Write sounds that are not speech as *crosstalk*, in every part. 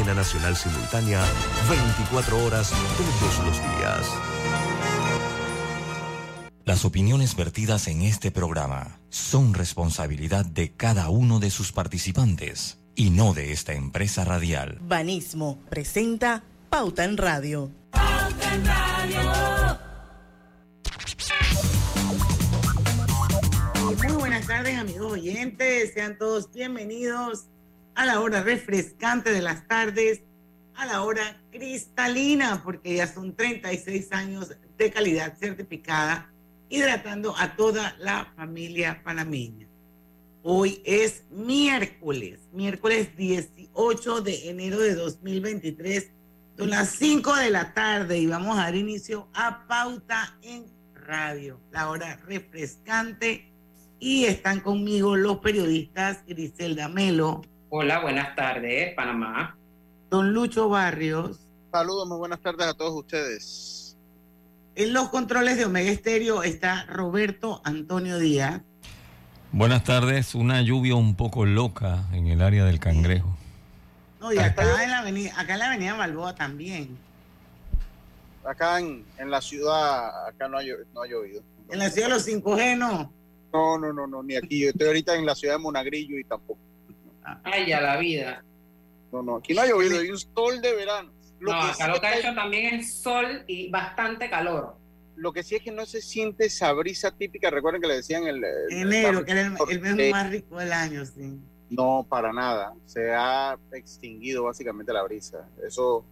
cadena nacional simultánea 24 horas todos los días. Las opiniones vertidas en este programa son responsabilidad de cada uno de sus participantes y no de esta empresa radial. Banismo presenta Pauta en Radio. Pauta en Radio. Muy buenas tardes amigos oyentes, sean todos bienvenidos a la hora refrescante de las tardes, a la hora cristalina, porque ya son 36 años de calidad certificada, hidratando a toda la familia panameña. Hoy es miércoles, miércoles 18 de enero de 2023, son las 5 de la tarde y vamos a dar inicio a Pauta en Radio, la hora refrescante. Y están conmigo los periodistas Griselda Melo. Hola, buenas tardes, Panamá. Don Lucho Barrios. Saludos, muy buenas tardes a todos ustedes. En los controles de Omega Estéreo está Roberto Antonio Díaz. Buenas tardes, una lluvia un poco loca en el área del Cangrejo. No, y acá en la avenida, acá en la avenida Balboa también. Acá en, la ciudad, acá no ha, no ha llovido. En la ciudad de los 5G no. No, no, no, no, ni aquí. Yo estoy ahorita en la ciudad de Monagrillo y tampoco. Ay, a la vida. No, no, aquí no ha llovido, hay un sol de verano. no, acá lo que ha hecho también es sol y bastante calor. Lo que sí es que no se siente esa brisa típica, recuerden que le decían el... Enero, que era el, mes más rico del año, sí. No, para nada. Se ha extinguido básicamente la brisa. Eso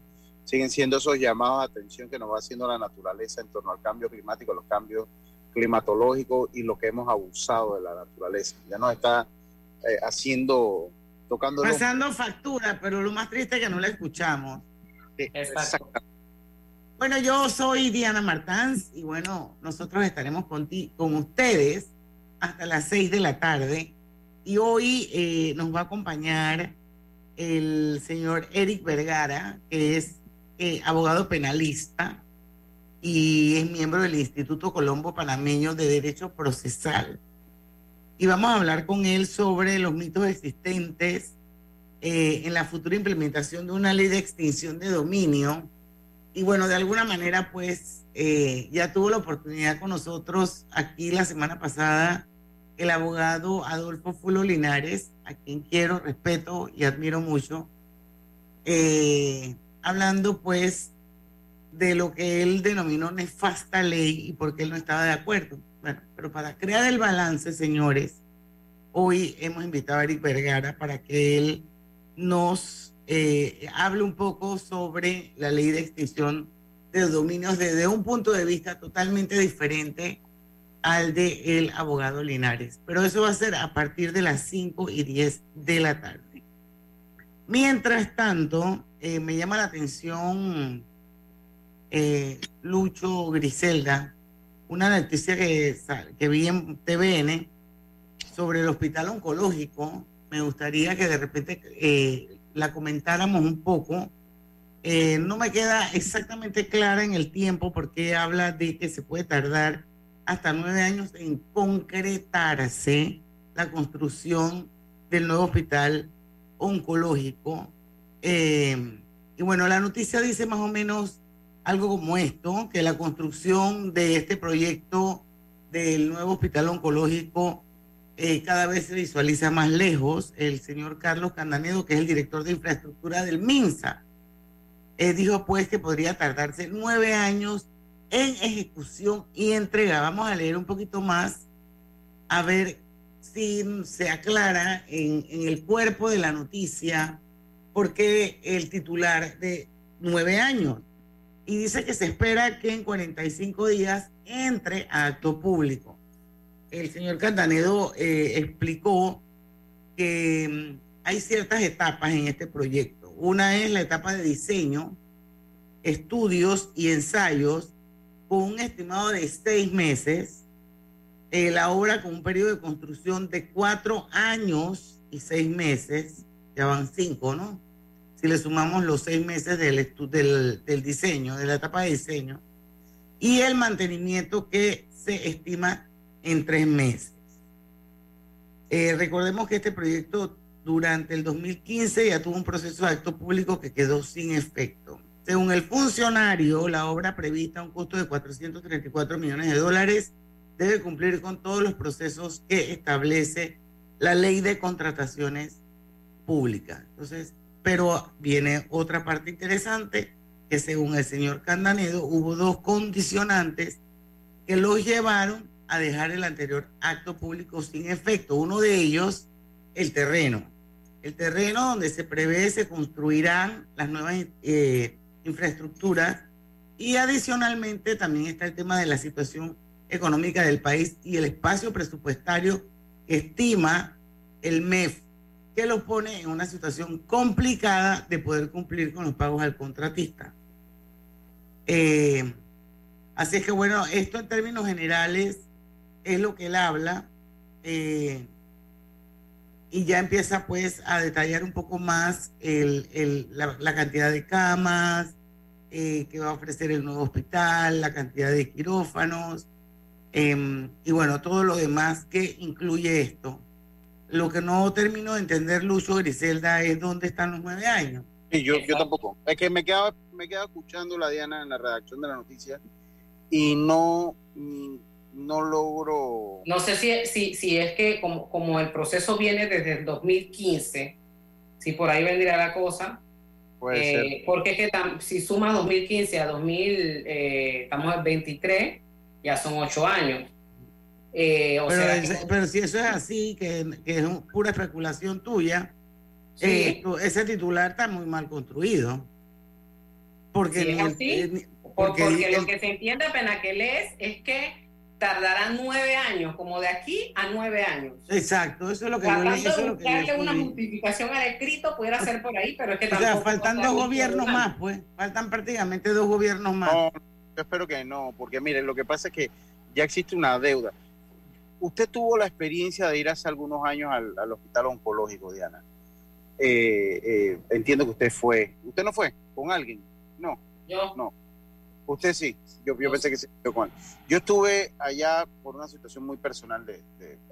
siguen siendo esos llamados de atención que nos va haciendo la naturaleza en torno al cambio climático, los cambios climatológicos y lo que hemos abusado de la naturaleza. Ya nos está eh, haciendo, tocando... Pasando factura, pero lo más triste es que no la escuchamos. Exacto. Bueno, yo soy Diana Martans y bueno, nosotros estaremos con, con ustedes hasta las seis de la tarde y hoy eh, nos va a acompañar el señor Eric Vergara, que es eh, abogado penalista y es miembro del Instituto Colombo Panameño de Derecho Procesal. Y vamos a hablar con él sobre los mitos existentes eh, en la futura implementación de una ley de extinción de dominio y bueno, de alguna manera pues eh, ya tuvo la oportunidad con nosotros aquí la semana pasada el abogado Adolfo Fulo Linares, a quien quiero, respeto y admiro mucho, eh, hablando pues de lo que él denominó nefasta ley y por qué él no estaba de acuerdo. Bueno, pero para crear el balance, señores, hoy hemos invitado a Eric Vergara para que él nos eh, hable un poco sobre la ley de extinción de dominios desde un punto de vista totalmente diferente al de el abogado Linares. Pero eso va a ser a partir de las 5 y 10 de la tarde. Mientras tanto, eh, me llama la atención eh, Lucho Griselda, una noticia que, que vi en TVN sobre el hospital oncológico. Me gustaría que de repente eh, la comentáramos un poco. Eh, no me queda exactamente clara en el tiempo porque habla de que se puede tardar hasta nueve años en concretarse la construcción del nuevo hospital oncológico. Eh, y bueno, la noticia dice más o menos algo como esto, que la construcción de este proyecto del nuevo hospital oncológico eh, cada vez se visualiza más lejos. El señor Carlos Candanedo, que es el director de infraestructura del MINSA, eh, dijo pues que podría tardarse nueve años en ejecución y entrega. Vamos a leer un poquito más a ver si se aclara en, en el cuerpo de la noticia por qué el titular de nueve años. Y dice que se espera que en 45 días entre a acto público el señor Cantanedo eh, explicó que mm, hay ciertas etapas en este proyecto. Una es la etapa de diseño, estudios y ensayos con un estimado de seis meses. Eh, la obra con un periodo de construcción de cuatro años y seis meses, ya van cinco, ¿no? Si le sumamos los seis meses del, del, del diseño, de la etapa de diseño, y el mantenimiento que se estima en tres meses. Eh, recordemos que este proyecto durante el 2015 ya tuvo un proceso de acto público que quedó sin efecto. Según el funcionario, la obra prevista a un costo de 434 millones de dólares debe cumplir con todos los procesos que establece la ley de contrataciones públicas. Entonces, pero viene otra parte interesante, que según el señor Candanedo hubo dos condicionantes que los llevaron a dejar el anterior acto público sin efecto. Uno de ellos, el terreno. El terreno donde se prevé se construirán las nuevas eh, infraestructuras y adicionalmente también está el tema de la situación económica del país y el espacio presupuestario que estima el MEF, que lo pone en una situación complicada de poder cumplir con los pagos al contratista. Eh, así es que bueno, esto en términos generales es lo que él habla. Eh, y ya empieza pues a detallar un poco más la, cantidad de camas eh, que va a ofrecer el nuevo hospital, la cantidad de quirófanos em, y bueno, todo lo demás que incluye esto. Lo que no termino de entender, Lucho Griselda, es dónde están los nueve años. Sí, yo, yo tampoco. Es que me quedaba, me quedaba escuchando la Diana en la redacción de la noticia y no, no logro... No sé si, si, si es que como, como el proceso viene desde el 2015, si por ahí vendría la cosa, eh, porque es que si suma 2015 a 2000, eh, estamos en 23, ya son ocho años. Eh, pero, si eso es así, que, es pura especulación tuya, ese titular está muy mal construido. Porque, porque, lo que se entiende apenas que lees es que tardarán nueve años, como de aquí a nueve años. Exacto, eso es lo que yo le eso es una justificación al escrito pudiera ser por ahí, pero es que o sea, faltan dos gobiernos más, pues, faltan prácticamente dos gobiernos más. No, yo espero que no, porque mire, lo que pasa es que ya existe una deuda. Usted tuvo la experiencia de ir hace algunos años al, hospital oncológico, Diana. Eh, eh, entiendo que usted fue. ¿Usted no fue con alguien? No. Yo. No. Usted sí, yo, pensé que sí. Yo estuve allá por una situación muy personal de,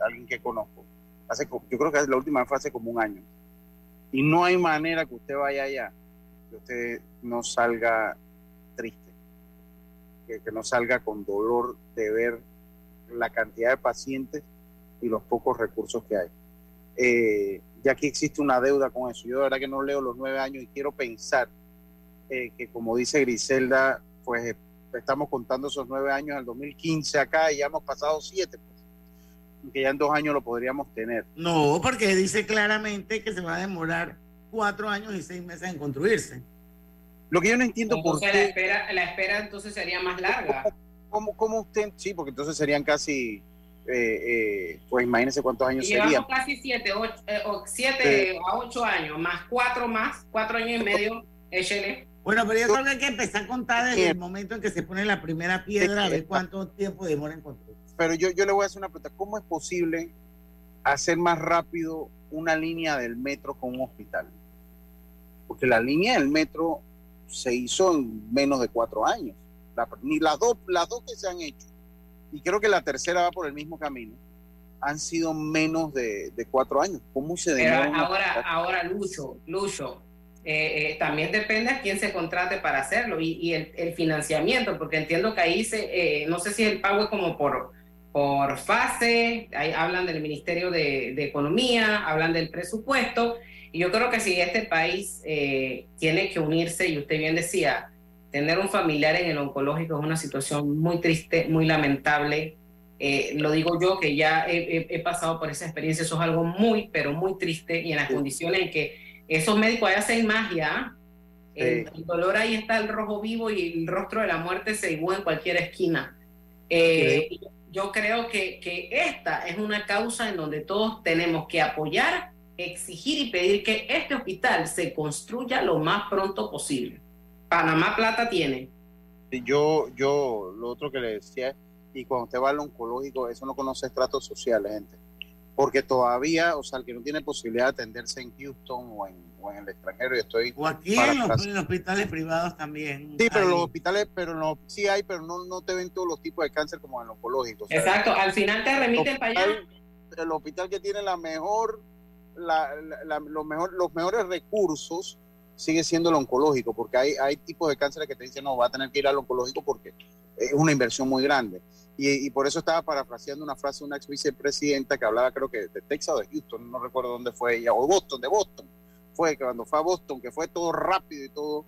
alguien que conozco. Hace, yo creo que la última vez fue hace como un año. Y no hay manera que usted vaya allá, que usted no salga triste, que, no salga con dolor de ver la cantidad de pacientes y los pocos recursos que hay. Eh, ya que existe una deuda con eso. Yo de verdad que no leo los nueve años y quiero pensar eh, que como dice Griselda, pues eh, estamos contando esos nueve años del 2015 acá y ya hemos pasado siete, pues, que ya en dos años lo podríamos tener. No, porque dice claramente que se va a demorar cuatro años y seis meses en construirse. Lo que yo no entiendo por qué... La espera, la espera entonces sería más larga. ¿Cómo, cómo usted? Sí, porque entonces serían casi... Eh, eh, pues imagínese cuántos años serían. casi siete, o siete a ocho años, más cuatro más, cuatro años y medio, échele. Bueno, pero yo creo que hay que empezar a contar desde el momento en que se pone la primera piedra, a ver cuánto tiempo demora en construir. Pero yo, yo le voy a hacer una pregunta. ¿Cómo es posible hacer más rápido una línea del metro con un hospital? Porque la línea del metro se hizo en menos de cuatro años. Ni las dos, las dos que se han hecho, y creo que la tercera va por el mismo camino, han sido menos de, cuatro años. ¿Cómo se demora? ahora, ahora, Lucho, Lucho, eh, eh, también depende a quién se contrate para hacerlo y, el, financiamiento, porque entiendo que ahí se, eh, no sé si el pago es como por, por fase, ahí hablan del Ministerio de, Economía, hablan del presupuesto, y yo creo que si este país tiene que unirse, y usted bien decía, tener un familiar en el oncológico es una situación muy triste, muy lamentable. lo digo yo que ya he, he, pasado por esa experiencia, eso es algo muy, pero muy triste y en las condiciones en que esos médicos ahí hacen magia. El, dolor ahí está el rojo vivo y el rostro de la muerte se iguala en cualquier esquina. Eh, yo creo que, que esta es una causa en donde todos tenemos que apoyar, exigir y pedir que este hospital se construya lo más pronto posible. Panamá Plata tiene. Yo, yo, lo otro que le decía, y cuando usted va al oncológico, eso no conoce estratos sociales, gente porque todavía, o sea, el que no tiene posibilidad de atenderse en Houston o en, el extranjero, y estoy... O aquí en los, hospitales privados también. Sí, pero los hospitales, pero no, sí hay, pero no, no te ven todos los tipos de cáncer como en los oncológicos. Exacto, al final te remiten para allá. El hospital que tiene la mejor los, mejor, los mejores recursos sigue siendo el oncológico, porque hay, hay tipos de cánceres que te dicen, no, va a tener que ir al oncológico porque es una inversión muy grande. Y, por eso estaba parafraseando una frase de una ex vicepresidenta que hablaba, creo que de Texas o de Houston, no recuerdo dónde fue ella, o Boston, de Boston. Fue que cuando fue a Boston, que fue todo rápido y todo.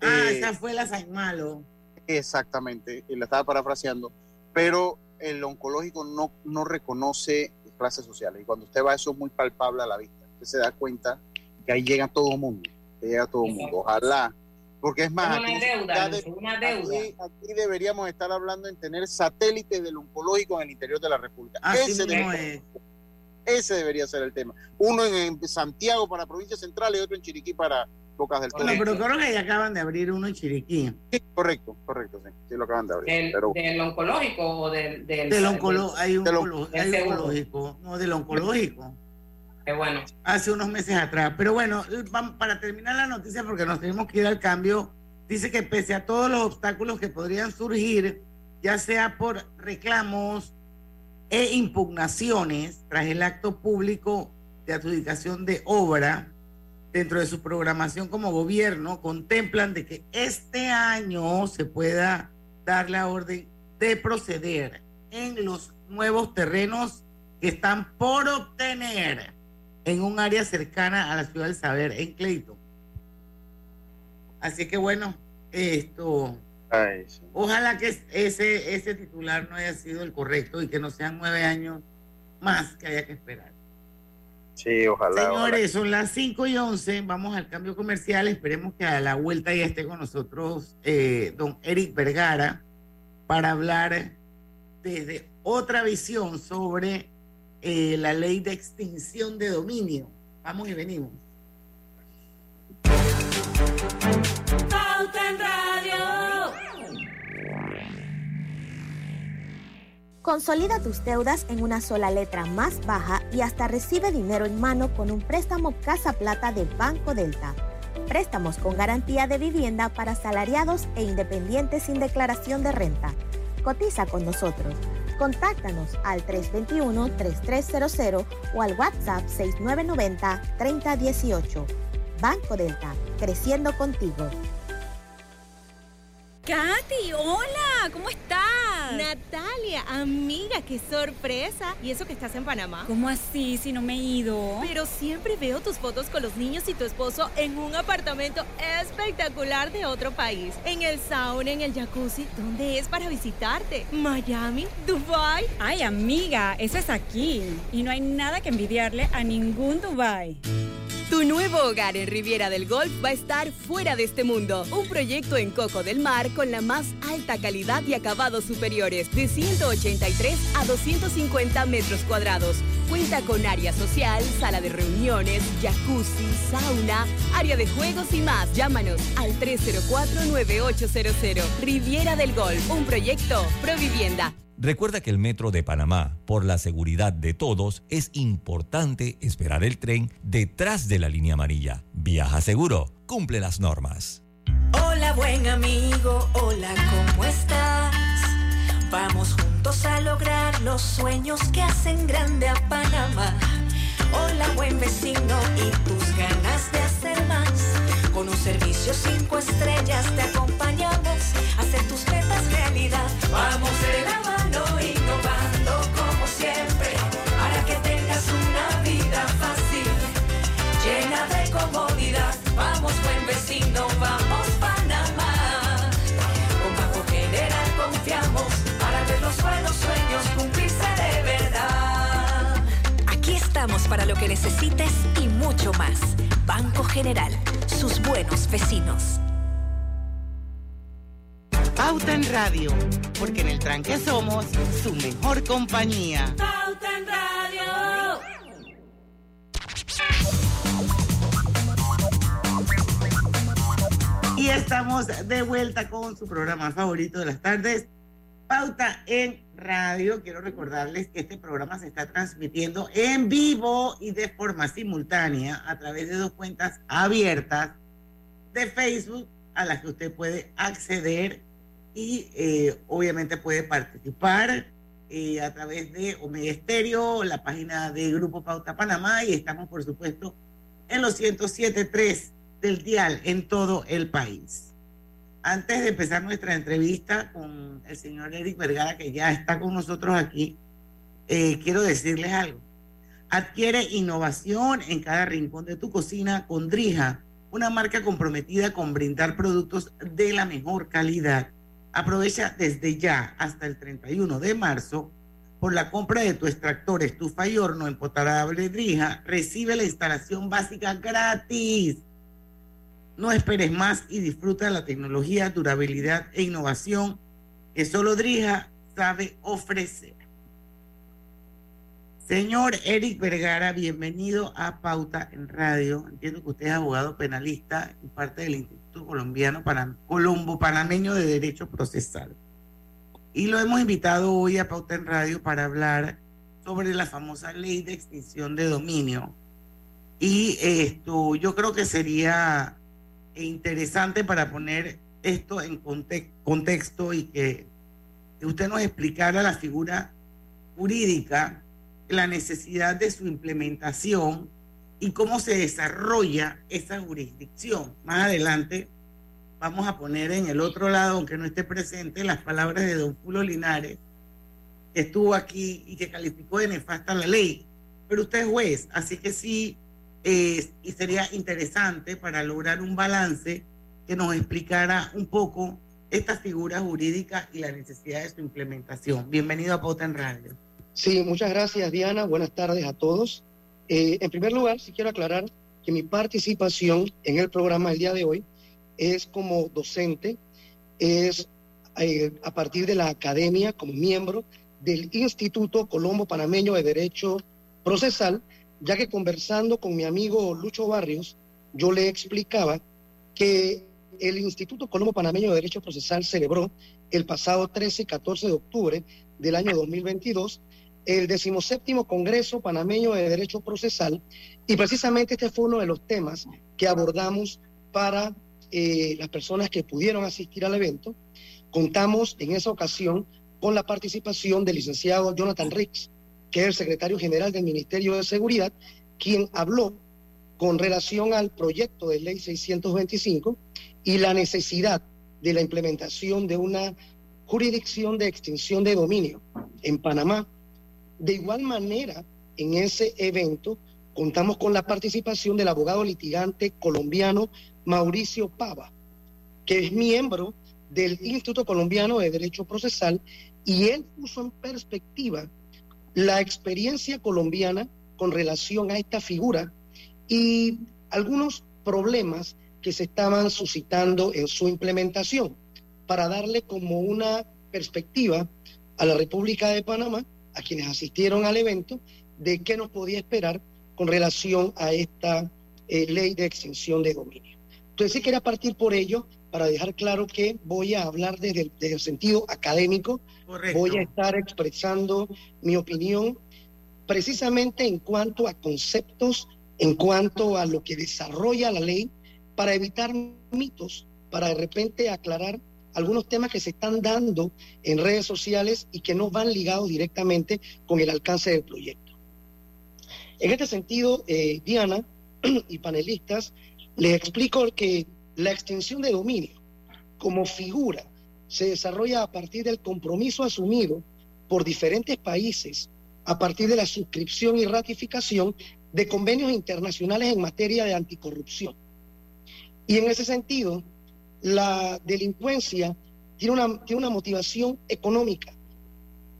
Ah, eh, esa fue la San Malo. Exactamente, y la estaba parafraseando. Pero el oncológico no, no reconoce clases sociales. Y cuando usted va, eso es muy palpable a la vista. Usted se da cuenta que ahí llega todo el mundo. Llega todo el mundo. Ojalá porque es más, una deuda, una deuda. Aquí, deberíamos estar hablando en tener satélites del oncológico en el interior de la República. ese, debería, ese, debería, ser el tema. Uno en, Santiago para provincia central y otro en Chiriquí para Bocas del Toro. No, pero creo que ya acaban de abrir uno en Chiriquí. correcto, correcto, sí. Sí, lo acaban de abrir. ¿Del, oncológico o del...? Del, del, hay un oncológico. No, del oncológico bueno. Hace unos meses atrás. Pero bueno, para terminar la noticia, porque nos tenemos que ir al cambio, dice que pese a todos los obstáculos que podrían surgir, ya sea por reclamos e impugnaciones tras el acto público de adjudicación de obra, dentro de su programación como gobierno, contemplan de que este año se pueda dar la orden de proceder en los nuevos terrenos que están por obtener en un área cercana a la ciudad del saber, en Clayton. Así que bueno, esto. Ojalá que ese, ese titular no haya sido el correcto y que no sean nueve años más que haya que esperar. Sí, ojalá. Señores, son las 5 y 11. Vamos al cambio comercial. Esperemos que a la vuelta ya esté con nosotros eh, don Eric Vergara para hablar desde otra visión sobre eh, la ley de extinción de dominio. Vamos y venimos. Consolida tus deudas en una sola letra más baja y hasta recibe dinero en mano con un préstamo Casa Plata de Banco Delta. Préstamos con garantía de vivienda para salariados e independientes sin declaración de renta. Cotiza con nosotros Contáctanos al 321-3300 o al WhatsApp 6990-3018. Banco Delta, creciendo contigo. Katy, hola, ¿cómo estás? Natalia, amiga, qué sorpresa. ¿Y eso que estás en Panamá? ¿Cómo así si no me he ido? Pero siempre veo tus fotos con los niños y tu esposo en un apartamento espectacular de otro país. En el sauna, en el jacuzzi. ¿Dónde es para visitarte? ¿Miami? ¿Dubai? Ay, amiga, eso es aquí. Y no hay nada que envidiarle a ningún Dubai. Tu nuevo hogar en Riviera del Golf va a estar fuera de este mundo. Un proyecto en Coco del Mar con la más alta calidad y acabados superiores, de 183 a 250 metros cuadrados. Cuenta con área social, sala de reuniones, jacuzzi, sauna, área de juegos y más. Llámanos al 304-9800. Riviera del Golf, un proyecto Provivienda. Recuerda que el Metro de Panamá, por la seguridad de todos, es importante esperar el tren detrás de la línea amarilla. Viaja seguro, cumple las normas. Hola buen amigo, hola, ¿cómo estás? Vamos juntos a lograr los sueños que hacen grande a Panamá. Hola buen vecino y tus ganas de hacer más. Con un servicio cinco estrellas para lo que necesites y mucho más. Banco General sus buenos vecinos. Pauta en Radio, porque en el tranque somos su mejor compañía. Pauta en Radio. Y estamos de vuelta con su programa favorito de las tardes, Pauta en Radio. Quiero recordarles que este programa se está transmitiendo en vivo y de forma simultánea a través de dos cuentas abiertas de Facebook a las que usted puede acceder y eh, obviamente puede participar eh, a través de Omega Estéreo, la página de Grupo Pauta Panamá y estamos, por supuesto, en los 107.3 del dial en todo el país. Antes de empezar nuestra entrevista con el señor Eric Vergara, que ya está con nosotros aquí, eh, quiero decirles algo. Adquiere innovación en cada rincón de tu cocina con Drija, una marca comprometida con brindar productos de la mejor calidad. Aprovecha desde ya hasta el 31 de marzo por la compra de tu extractor, estufa y horno empotable Drija, recibe la instalación básica gratis. No esperes más y disfruta la tecnología, durabilidad e innovación que solo Drija sabe ofrecer. Señor Eric Vergara, bienvenido a Pauta en Radio. Entiendo que usted es abogado penalista y parte del Instituto Colombiano para, Colombo Panameño de Derecho Procesal. Y lo hemos invitado hoy a Pauta en Radio para hablar sobre la famosa ley de extinción de dominio. Y esto yo creo que sería interesante para poner esto en contexto y que, que usted nos explicara la figura jurídica la necesidad de su implementación y cómo se desarrolla esa jurisdicción. Más adelante vamos a poner en el otro lado, aunque no esté presente, las palabras de don Julio Linares, que estuvo aquí y que calificó de nefasta la ley. Pero usted es juez, así que sí, y sería interesante para lograr un balance que nos explicara un poco esta figura jurídica y la necesidad de su implementación. Bienvenido a Pota en Radio. Sí, muchas gracias Diana. Buenas tardes a todos. Eh, en primer lugar, sí quiero aclarar que mi participación en el programa el día de hoy es como docente, es eh, a partir de la academia como miembro del Instituto Colombo Panameño de Derecho Procesal, ya que conversando con mi amigo Lucho Barrios, yo le explicaba que el Instituto Colombo Panameño de Derecho Procesal celebró el pasado 13 y 14 de octubre del año 2022 el decimoséptimo Congreso Panameño de Derecho Procesal y precisamente este fue uno de los temas que abordamos para eh, las personas que pudieron asistir al evento. Contamos en esa ocasión con la participación del licenciado Jonathan Ricks, que es el secretario general del Ministerio de Seguridad, quien habló con relación al proyecto de ley 625 y la necesidad de la implementación de una jurisdicción de extinción de dominio en Panamá. De igual manera, en ese evento contamos con la participación del abogado litigante colombiano Mauricio Pava, que es miembro del Instituto Colombiano de Derecho Procesal y él puso en perspectiva la experiencia colombiana con relación a esta figura y algunos problemas que se estaban suscitando en su implementación para darle como una perspectiva a la República de Panamá a quienes asistieron al evento de qué nos podía esperar con relación a esta eh, ley de extinción de dominio. Entonces sí quería partir por ello para dejar claro que voy a hablar desde el, sentido académico, voy a estar expresando mi opinión precisamente en cuanto a conceptos, en cuanto a lo que desarrolla la ley, para evitar mitos, para de repente aclarar algunos temas que se están dando en redes sociales y que no van ligados directamente con el alcance del proyecto. En este sentido, eh, Diana *clears throat* y panelistas, les explico que la extensión de dominio como figura se desarrolla a partir del compromiso asumido por diferentes países a partir de la suscripción y ratificación de convenios internacionales en materia de anticorrupción. Y en ese sentido, la delincuencia tiene una, tiene una motivación económica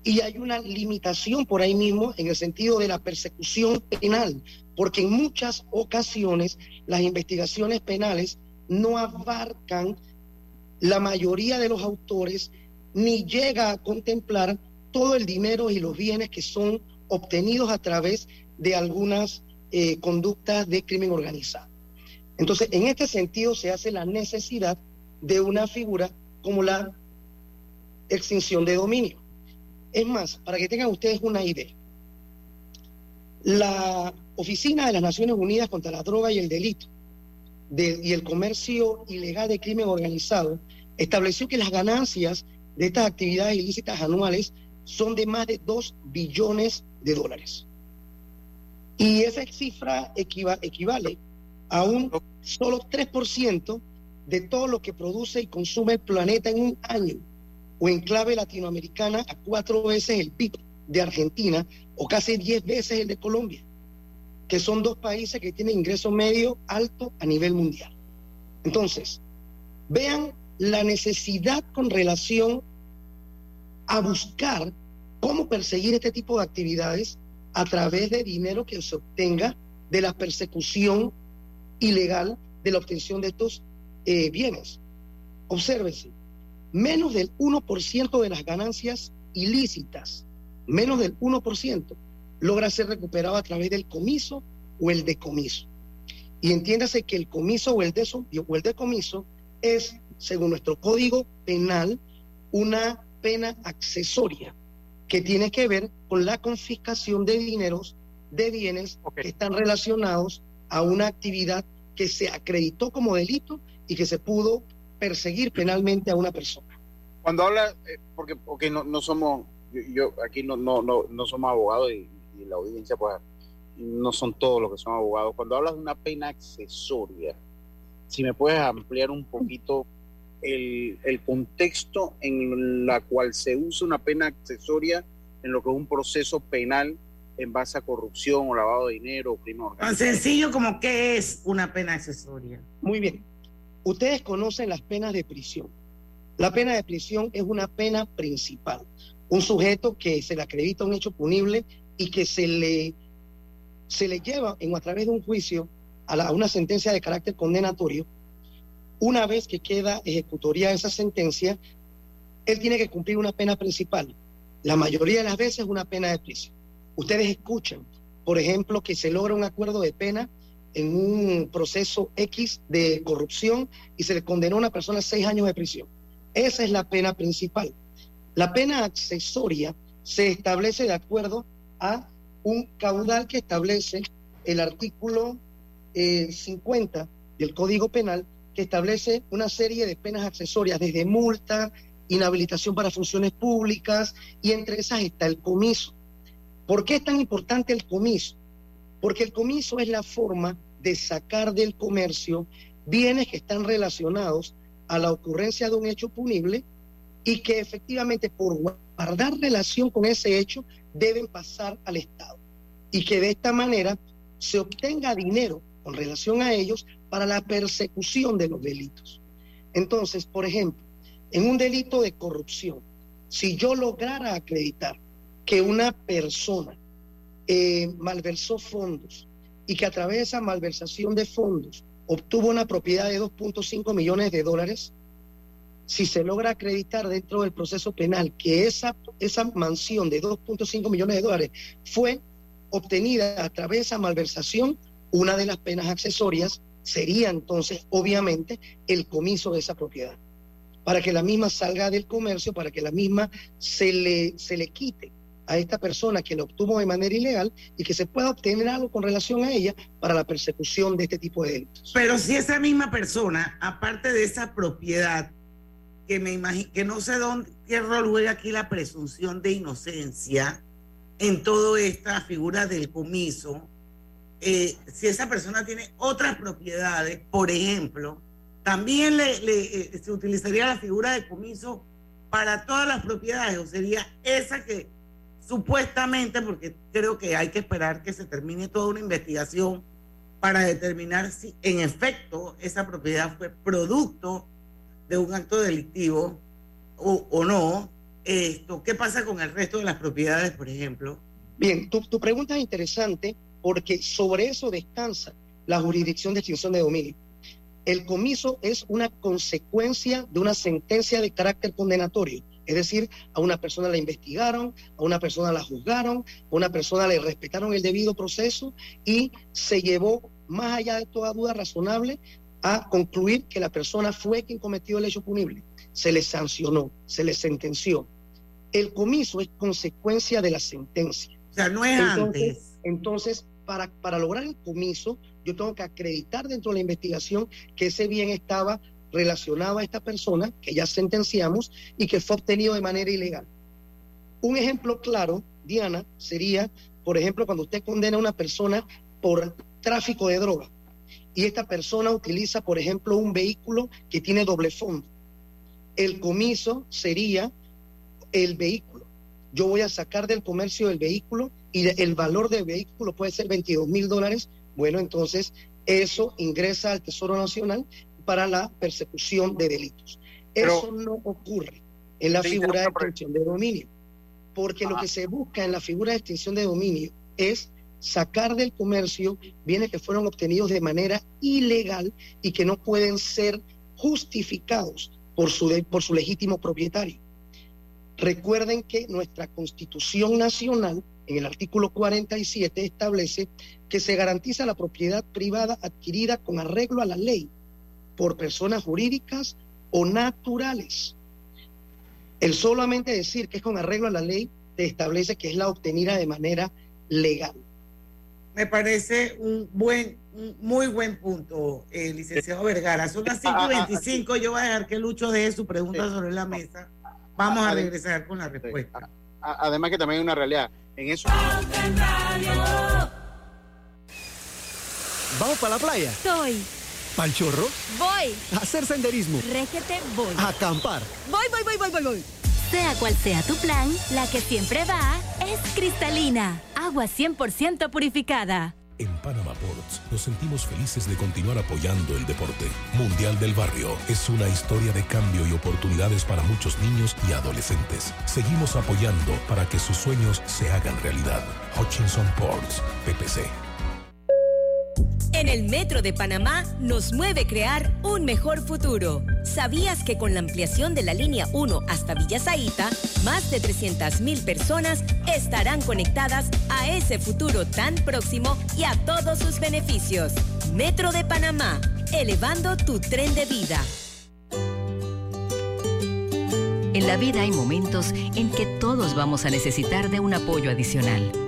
y hay una limitación por ahí mismo en el sentido de la persecución penal, porque en muchas ocasiones las investigaciones penales no abarcan la mayoría de los autores ni llega a contemplar todo el dinero y los bienes que son obtenidos a través de algunas eh, conductas de crimen organizado. Entonces, en este sentido se hace la necesidad de una figura como la extinción de dominio. Es más, para que tengan ustedes una idea, la Oficina de las Naciones Unidas contra la Droga y el Delito y el Comercio Ilegal de Crimen Organizado estableció que las ganancias de estas actividades ilícitas anuales son de más de 2 billones de dólares. Y esa cifra equivale a un solo 3% de todo lo que produce y consume el planeta en un año, o en clave latinoamericana a cuatro veces el PIB de Argentina o casi diez veces el de Colombia, que son dos países que tienen ingreso medio alto a nivel mundial. Entonces, vean la necesidad con relación a buscar cómo perseguir este tipo de actividades a través de dinero que se obtenga de la persecución ilegal de la obtención de estos eh, bienes. Obsérvense, menos del 1% de las ganancias ilícitas, menos del 1%, logra ser recuperado a través del comiso o el decomiso. Y entiéndase que el comiso o el, o el decomiso es, según nuestro código penal, una pena accesoria que tiene que ver con la confiscación de dineros, de bienes que están relacionados a una actividad que se acreditó como delito y que se pudo perseguir penalmente a una persona. Cuando habla, eh, porque, porque no, no somos, yo, aquí no, no, no, no somos abogados y, la audiencia pues no son todos los que son abogados. Cuando hablas de una pena accesoria, si me puedes ampliar un poquito el, el, contexto en la cual se usa una pena accesoria en lo que es un proceso penal en base a corrupción o lavado de dinero o crimen organizado. Tan sencillo como qué es una pena accesoria. Muy bien. Ustedes conocen las penas de prisión. La pena de prisión es una pena principal. Un sujeto que se le acredita un hecho punible y que se le, se le lleva en, a través de un juicio a, una sentencia de carácter condenatorio una vez que queda ejecutoria esa sentencia, él tiene que cumplir una pena principal. La mayoría de las veces una pena de prisión. Ustedes escuchan, por ejemplo, que se logra un acuerdo de pena en un proceso X de corrupción y se le condenó a una persona a seis años de prisión. Esa es la pena principal. La pena accesoria se establece de acuerdo a un caudal que establece el artículo 50 eh, del Código Penal que establece una serie de penas accesorias, desde multa, inhabilitación para funciones públicas, y entre esas está el comiso. ¿Por qué es tan importante el comiso? Porque el comiso es la forma de sacar del comercio bienes que están relacionados a la ocurrencia de un hecho punible y que efectivamente por guardar relación con ese hecho deben pasar al Estado. Y que de esta manera se obtenga dinero con relación a ellos para la persecución de los delitos. Entonces, por ejemplo, en un delito de corrupción, si yo lograra acreditar que una persona eh, malversó fondos y que a través de esa malversación de fondos obtuvo una propiedad de 2.5 millones de dólares, si se logra acreditar dentro del proceso penal que esa, mansión de 2.5 millones de dólares fue obtenida a través de esa malversación, una de las penas accesorias sería entonces, obviamente, el comiso de esa propiedad, para que la misma salga del comercio, para que la misma se le, se le quite a esta persona que la obtuvo de manera ilegal y que se pueda obtener algo con relación a ella para la persecución de este tipo de delitos. Pero si esa misma persona, aparte de esa propiedad, que me imagino, que no sé dónde, qué rol juega aquí la presunción de inocencia en toda esta figura del comiso, eh, si esa persona tiene otras propiedades, por ejemplo, también le, eh, se utilizaría la figura de comiso para todas las propiedades, o sería esa que supuestamente, porque creo que hay que esperar que se termine toda una investigación para determinar si en efecto esa propiedad fue producto de un acto delictivo o, o no. Esto, ¿Qué pasa con el resto de las propiedades, por ejemplo? Bien, tu, tu pregunta es interesante porque sobre eso descansa la jurisdicción de extinción de dominio. El comiso es una consecuencia de una sentencia de carácter condenatorio. Es decir, a una persona la investigaron, a una persona la juzgaron, a una persona le respetaron el debido proceso y se llevó, más allá de toda duda razonable, a concluir que la persona fue quien cometió el hecho punible. Se le sancionó, se le sentenció. El comiso es consecuencia de la sentencia. O sea, no es antes. Entonces, para, para lograr el comiso, yo tengo que acreditar dentro de la investigación que ese bien estaba relacionado a esta persona que ya sentenciamos y que fue obtenido de manera ilegal. Un ejemplo claro, Diana, sería, por ejemplo, cuando usted condena a una persona por tráfico de droga y esta persona utiliza, por ejemplo, un vehículo que tiene doble fondo. El comiso sería el vehículo. Yo voy a sacar del comercio el vehículo y el valor del vehículo puede ser 22 mil dólares. Bueno, entonces eso ingresa al Tesoro Nacional para la persecución de delitos. eso no ocurre en la figura de extinción de dominio, porque lo que se busca en la figura de extinción de dominio es sacar del comercio bienes que fueron obtenidos de manera ilegal y que no pueden ser justificados por su, por su legítimo propietario. Recuerden que nuestra Constitución Nacional, en el artículo 47, establece que se garantiza la propiedad privada adquirida con arreglo a la ley por personas jurídicas o naturales. El solamente decir que es con arreglo a la ley te establece que es la obtenida de manera legal. Me parece un buen, muy buen punto, eh, licenciado Vergara. Son las 5 y *laughs* 25. Yo voy a dejar que Lucho deje su pregunta sobre la mesa. Vamos a regresar con la respuesta. Además que también hay una realidad. En eso... ¿Vamos para la playa? Estoy. ¿Pal chorro? Voy. A hacer senderismo. Régete, voy. A acampar. Voy, voy, voy, voy, voy, voy. Sea cual sea tu plan, la que siempre va es cristalina. Agua 100% purificada. En Panama Ports nos sentimos felices de continuar apoyando el deporte. Mundial del Barrio es una historia de cambio y oportunidades para muchos niños y adolescentes. Seguimos apoyando para que sus sueños se hagan realidad. Hutchinson Ports, PPC. En el Metro de Panamá nos mueve crear un mejor futuro. ¿Sabías que con la ampliación de la línea 1 hasta Villa Zaita, más de 300.000 personas estarán conectadas a ese futuro tan próximo y a todos sus beneficios? Metro de Panamá, elevando tu tren de vida. En la vida hay momentos en que todos vamos a necesitar de un apoyo adicional.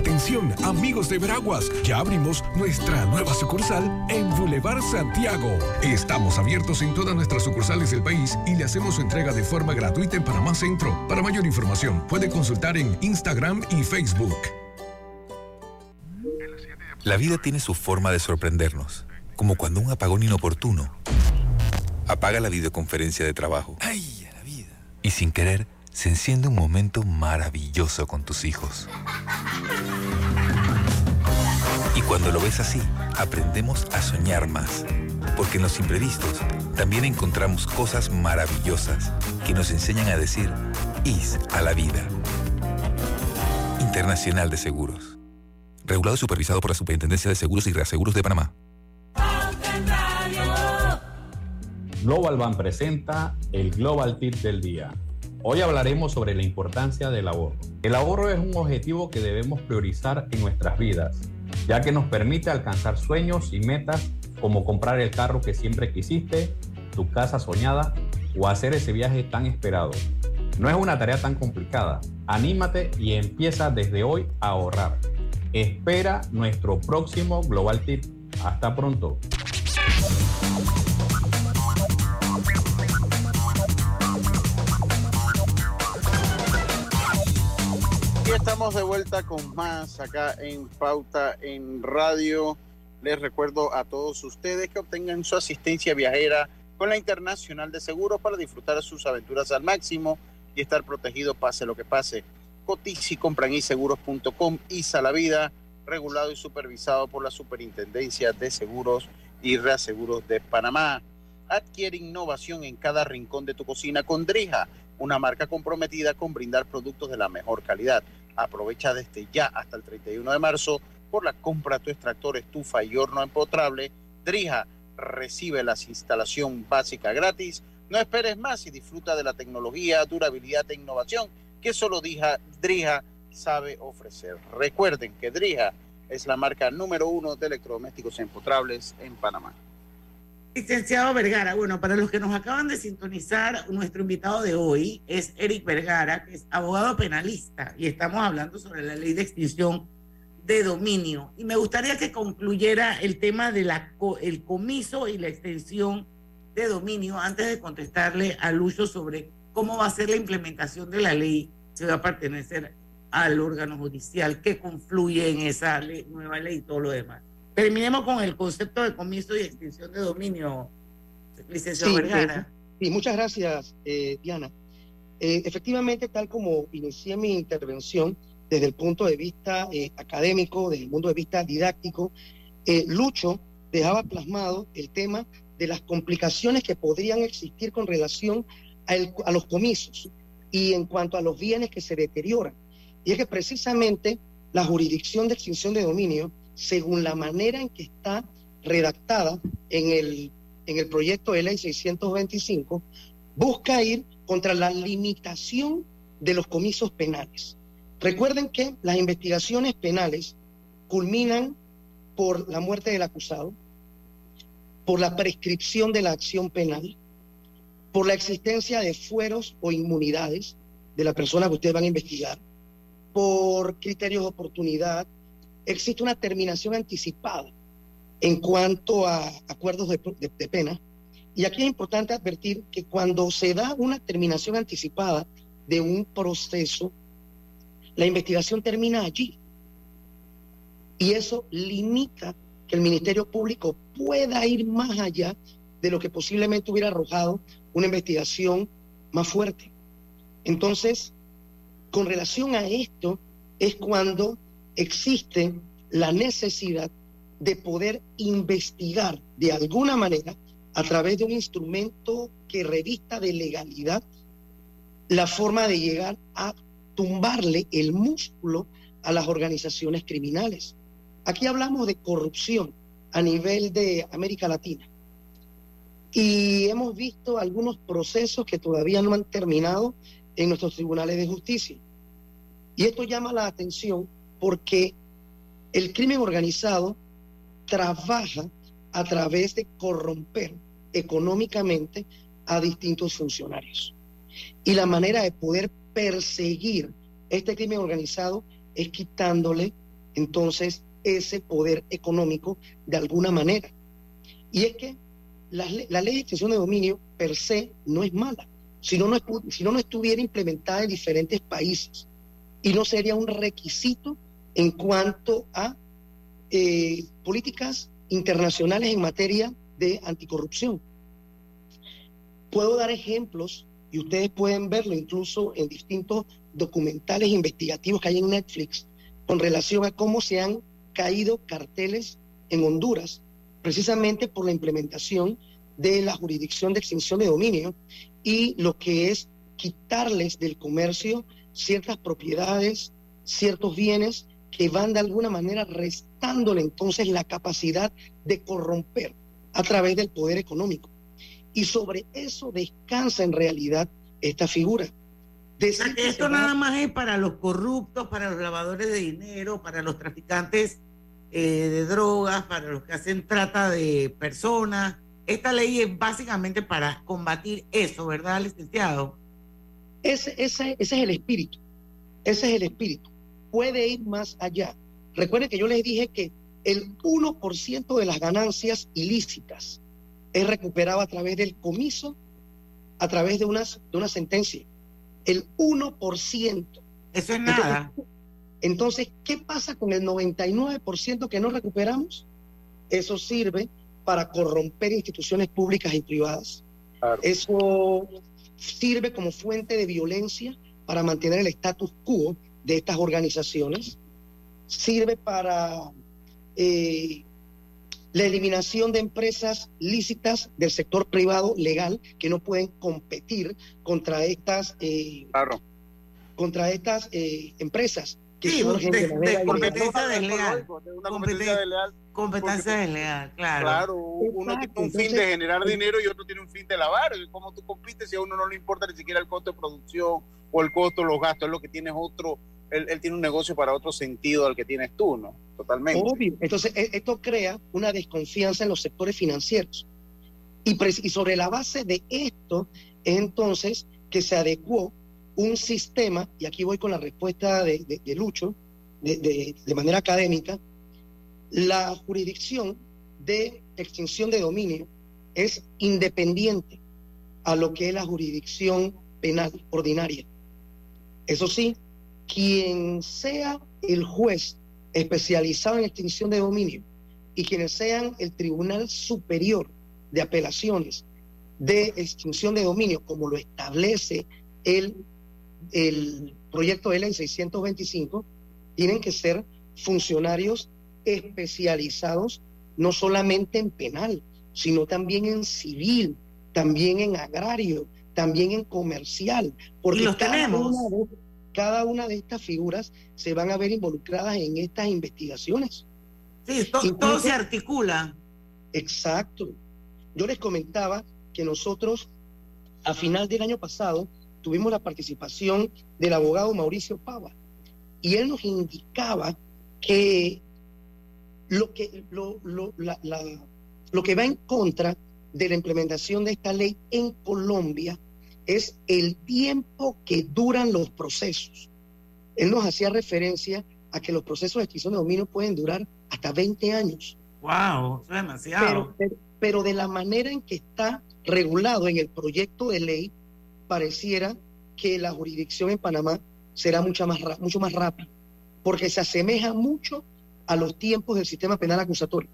Atención, amigos de Veraguas, ya abrimos nuestra nueva sucursal en Boulevard Santiago. Estamos abiertos en todas nuestras sucursales del país y le hacemos su entrega de forma gratuita en Panamá Centro. Para mayor información, puede consultar en Instagram y Facebook. La vida tiene su forma de sorprendernos, como cuando un apagón inoportuno apaga la videoconferencia de trabajo. ¡Ay, la vida! Y sin querer, se enciende un momento maravilloso con tus hijos. Y cuando lo ves así, aprendemos a soñar más. Porque en los imprevistos también encontramos cosas maravillosas que nos enseñan a decir IS a la vida. Internacional de Seguros. Regulado y supervisado por la Superintendencia de Seguros y Reaseguros de Panamá. Global Bank presenta el Global Tip del Día Hoy hablaremos sobre la importancia del ahorro. El ahorro es un objetivo que debemos priorizar en nuestras vidas, ya que nos permite alcanzar sueños y metas como comprar el carro que siempre quisiste, tu casa soñada o hacer ese viaje tan esperado. No es una tarea tan complicada. Anímate y empieza desde hoy a ahorrar. Espera nuestro próximo Global Tip. Hasta pronto. Estamos de vuelta con más acá en Pauta en Radio. Les recuerdo a todos ustedes que obtengan su asistencia viajera con la Internacional de Seguros para disfrutar sus aventuras al máximo y estar protegido pase lo que pase. Cotici compran y seguros.com ISA la vida, regulado y supervisado por la Superintendencia de Seguros y Reaseguros de Panamá. Adquiere innovación en cada rincón de tu cocina con Drija, una marca comprometida con brindar productos de la mejor calidad. Aprovecha desde ya hasta el 31 de marzo por la compra de tu extractor, estufa y horno empotrable. Drija recibe la instalación básica gratis. No esperes más y disfruta de la tecnología, durabilidad e innovación que solo Drija, Drija sabe ofrecer. Recuerden que Drija es la marca número uno de electrodomésticos empotrables en Panamá. Licenciado Vergara, bueno, para los que nos acaban de sintonizar, nuestro invitado de hoy es Eric Vergara, que es abogado penalista, y estamos hablando sobre la ley de extinción de dominio. Y me gustaría que concluyera el tema del el comiso y la extensión de dominio antes de contestarle a Lucho sobre cómo va a ser la implementación de la ley, si va a pertenecer al órgano judicial que confluye en esa nueva ley y todo lo demás. Terminemos con el concepto de comiso y extinción de dominio, licenciado Vergara. sí, muchas gracias, eh, Diana. Eh, efectivamente, tal como inicié mi intervención desde el punto de vista eh, académico, desde el punto de vista didáctico, Lucho dejaba plasmado el tema de las complicaciones que podrían existir con relación a, los comisos y en cuanto a los bienes que se deterioran. Y es que precisamente la jurisdicción de extinción de dominio, según la manera en que está redactada en el, en el proyecto de ley 625, busca ir contra la limitación de los comisos penales. Recuerden que las investigaciones penales culminan por la muerte del acusado, por la prescripción de la acción penal, por la existencia de fueros o inmunidades de la persona que ustedes van a investigar, por criterios de oportunidad, existe una terminación anticipada en cuanto a acuerdos de, pena. Y aquí es importante advertir que cuando se da una terminación anticipada de un proceso, la investigación termina allí. Y eso limita que el Ministerio Público pueda ir más allá de lo que posiblemente hubiera arrojado una investigación más fuerte. Entonces, con relación a esto, es cuando existe la necesidad de poder investigar de alguna manera a través de un instrumento que revista de legalidad la forma de llegar a tumbarle el músculo a las organizaciones criminales. Aquí hablamos de corrupción a nivel de América Latina. Y hemos visto algunos procesos que todavía no han terminado en nuestros tribunales de justicia. Y esto llama la atención porque el crimen organizado trabaja a través de corromper económicamente a distintos funcionarios. Y la manera de poder perseguir este crimen organizado es quitándole entonces ese poder económico de alguna manera. Y es que la, ley de extensión de dominio per se no es mala, si si no, no estuviera implementada en diferentes países y no sería un requisito en cuanto a eh, políticas internacionales en materia de anticorrupción. Puedo dar ejemplos y ustedes pueden verlo incluso en distintos documentales investigativos que hay en Netflix con relación a cómo se han caído carteles en Honduras precisamente por la implementación de la jurisdicción de extinción de dominio y lo que es quitarles del comercio ciertas propiedades, ciertos bienes que van de alguna manera restándole entonces la capacidad de corromper a través del poder económico. Y sobre eso descansa en realidad esta figura. esto nada más es para los corruptos, para los lavadores de dinero, para los traficantes eh, de drogas, para los que hacen trata de personas. Esta ley es básicamente para combatir eso, ¿verdad, licenciado? Ese, ese, ese es el espíritu. Ese es el espíritu. Puede ir más allá. Recuerden que yo les dije que el 1% de las ganancias ilícitas es recuperado a través del comiso, a través de, unas, de una sentencia. El 1%. Eso es nada. Entonces, ¿qué pasa con el 99% que no recuperamos? Eso sirve para corromper instituciones públicas y privadas. Eso sirve como fuente de violencia para mantener el status quo de estas organizaciones. Sirve para eh, la eliminación de empresas lícitas del sector privado legal que no pueden competir contra estas, eh, contra estas eh, empresas sí, de, competencia desleal. Una competencia desleal. Competencia desleal, claro. Claro, uno tiene un fin de generar dinero y otro tiene un fin de lavar. ¿Cómo tú compites si a uno no le importa ni siquiera el costo de producción o el costo los gastos? Es lo que tienes otro, él, tiene un negocio para otro sentido al que tienes tú, ¿no? Totalmente. Obvio. Entonces, e, esto crea una desconfianza en los sectores financieros. Y, sobre la base de esto es entonces que se adecuó un sistema, y aquí voy con la respuesta de, Lucho, de, manera académica, la jurisdicción de extinción de dominio es independiente a lo que es la jurisdicción penal ordinaria. Eso sí, quien sea el juez especializado en extinción de dominio y quienes sean el Tribunal Superior de Apelaciones de Extinción de Dominio, como lo establece el, el proyecto de ley 625, tienen que ser funcionarios especializados no solamente en penal, sino también en civil, también en agrario, también en comercial. Porque los cada tenemos. Una de, cada una de estas figuras se van a ver involucradas en estas investigaciones. Sí, todo se articula. Exacto. Yo les comentaba que nosotros, a final del año pasado, tuvimos la participación del abogado Mauricio Pava y él nos indicaba que lo que, lo, lo, la, lo que va en contra de la implementación de esta ley en Colombia es el tiempo que duran los procesos. Él nos hacía referencia a que los procesos de extinción de dominio pueden durar hasta 20 años. ¡Wow! Eso es demasiado. Pero, pero, de la manera en que está regulado en el proyecto de ley, pareciera que la jurisdicción en Panamá será mucho más, mucho más rápida, porque se asemeja mucho a los tiempos del sistema penal acusatorio.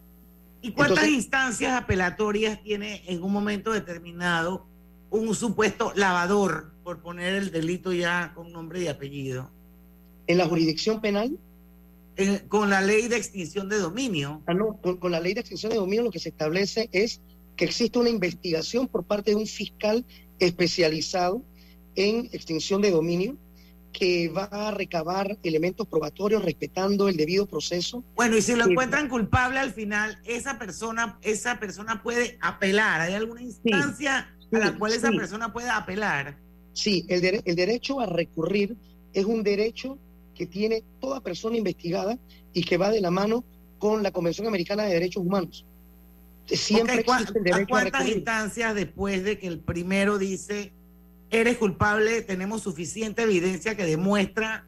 ¿Y cuántas instancias apelatorias tiene en un momento determinado un supuesto lavador por poner el delito ya con nombre y apellido? ¿En la jurisdicción penal? con la ley de extinción de dominio. Ah, no, con, con la ley de extinción de dominio lo que se establece es que existe una investigación por parte de un fiscal especializado en extinción de dominio que va a recabar elementos probatorios respetando el debido proceso. Bueno, y si lo encuentran culpable al final, esa persona, esa persona puede apelar. ¿Hay alguna instancia a la cual esa persona puede apelar? Sí, el, el derecho a recurrir es un derecho que tiene toda persona investigada y que va de la mano con la Convención Americana de Derechos Humanos. Siempre existe el derecho ¿A cuántas instancias después de que el primero dice eres culpable, tenemos suficiente evidencia que demuestra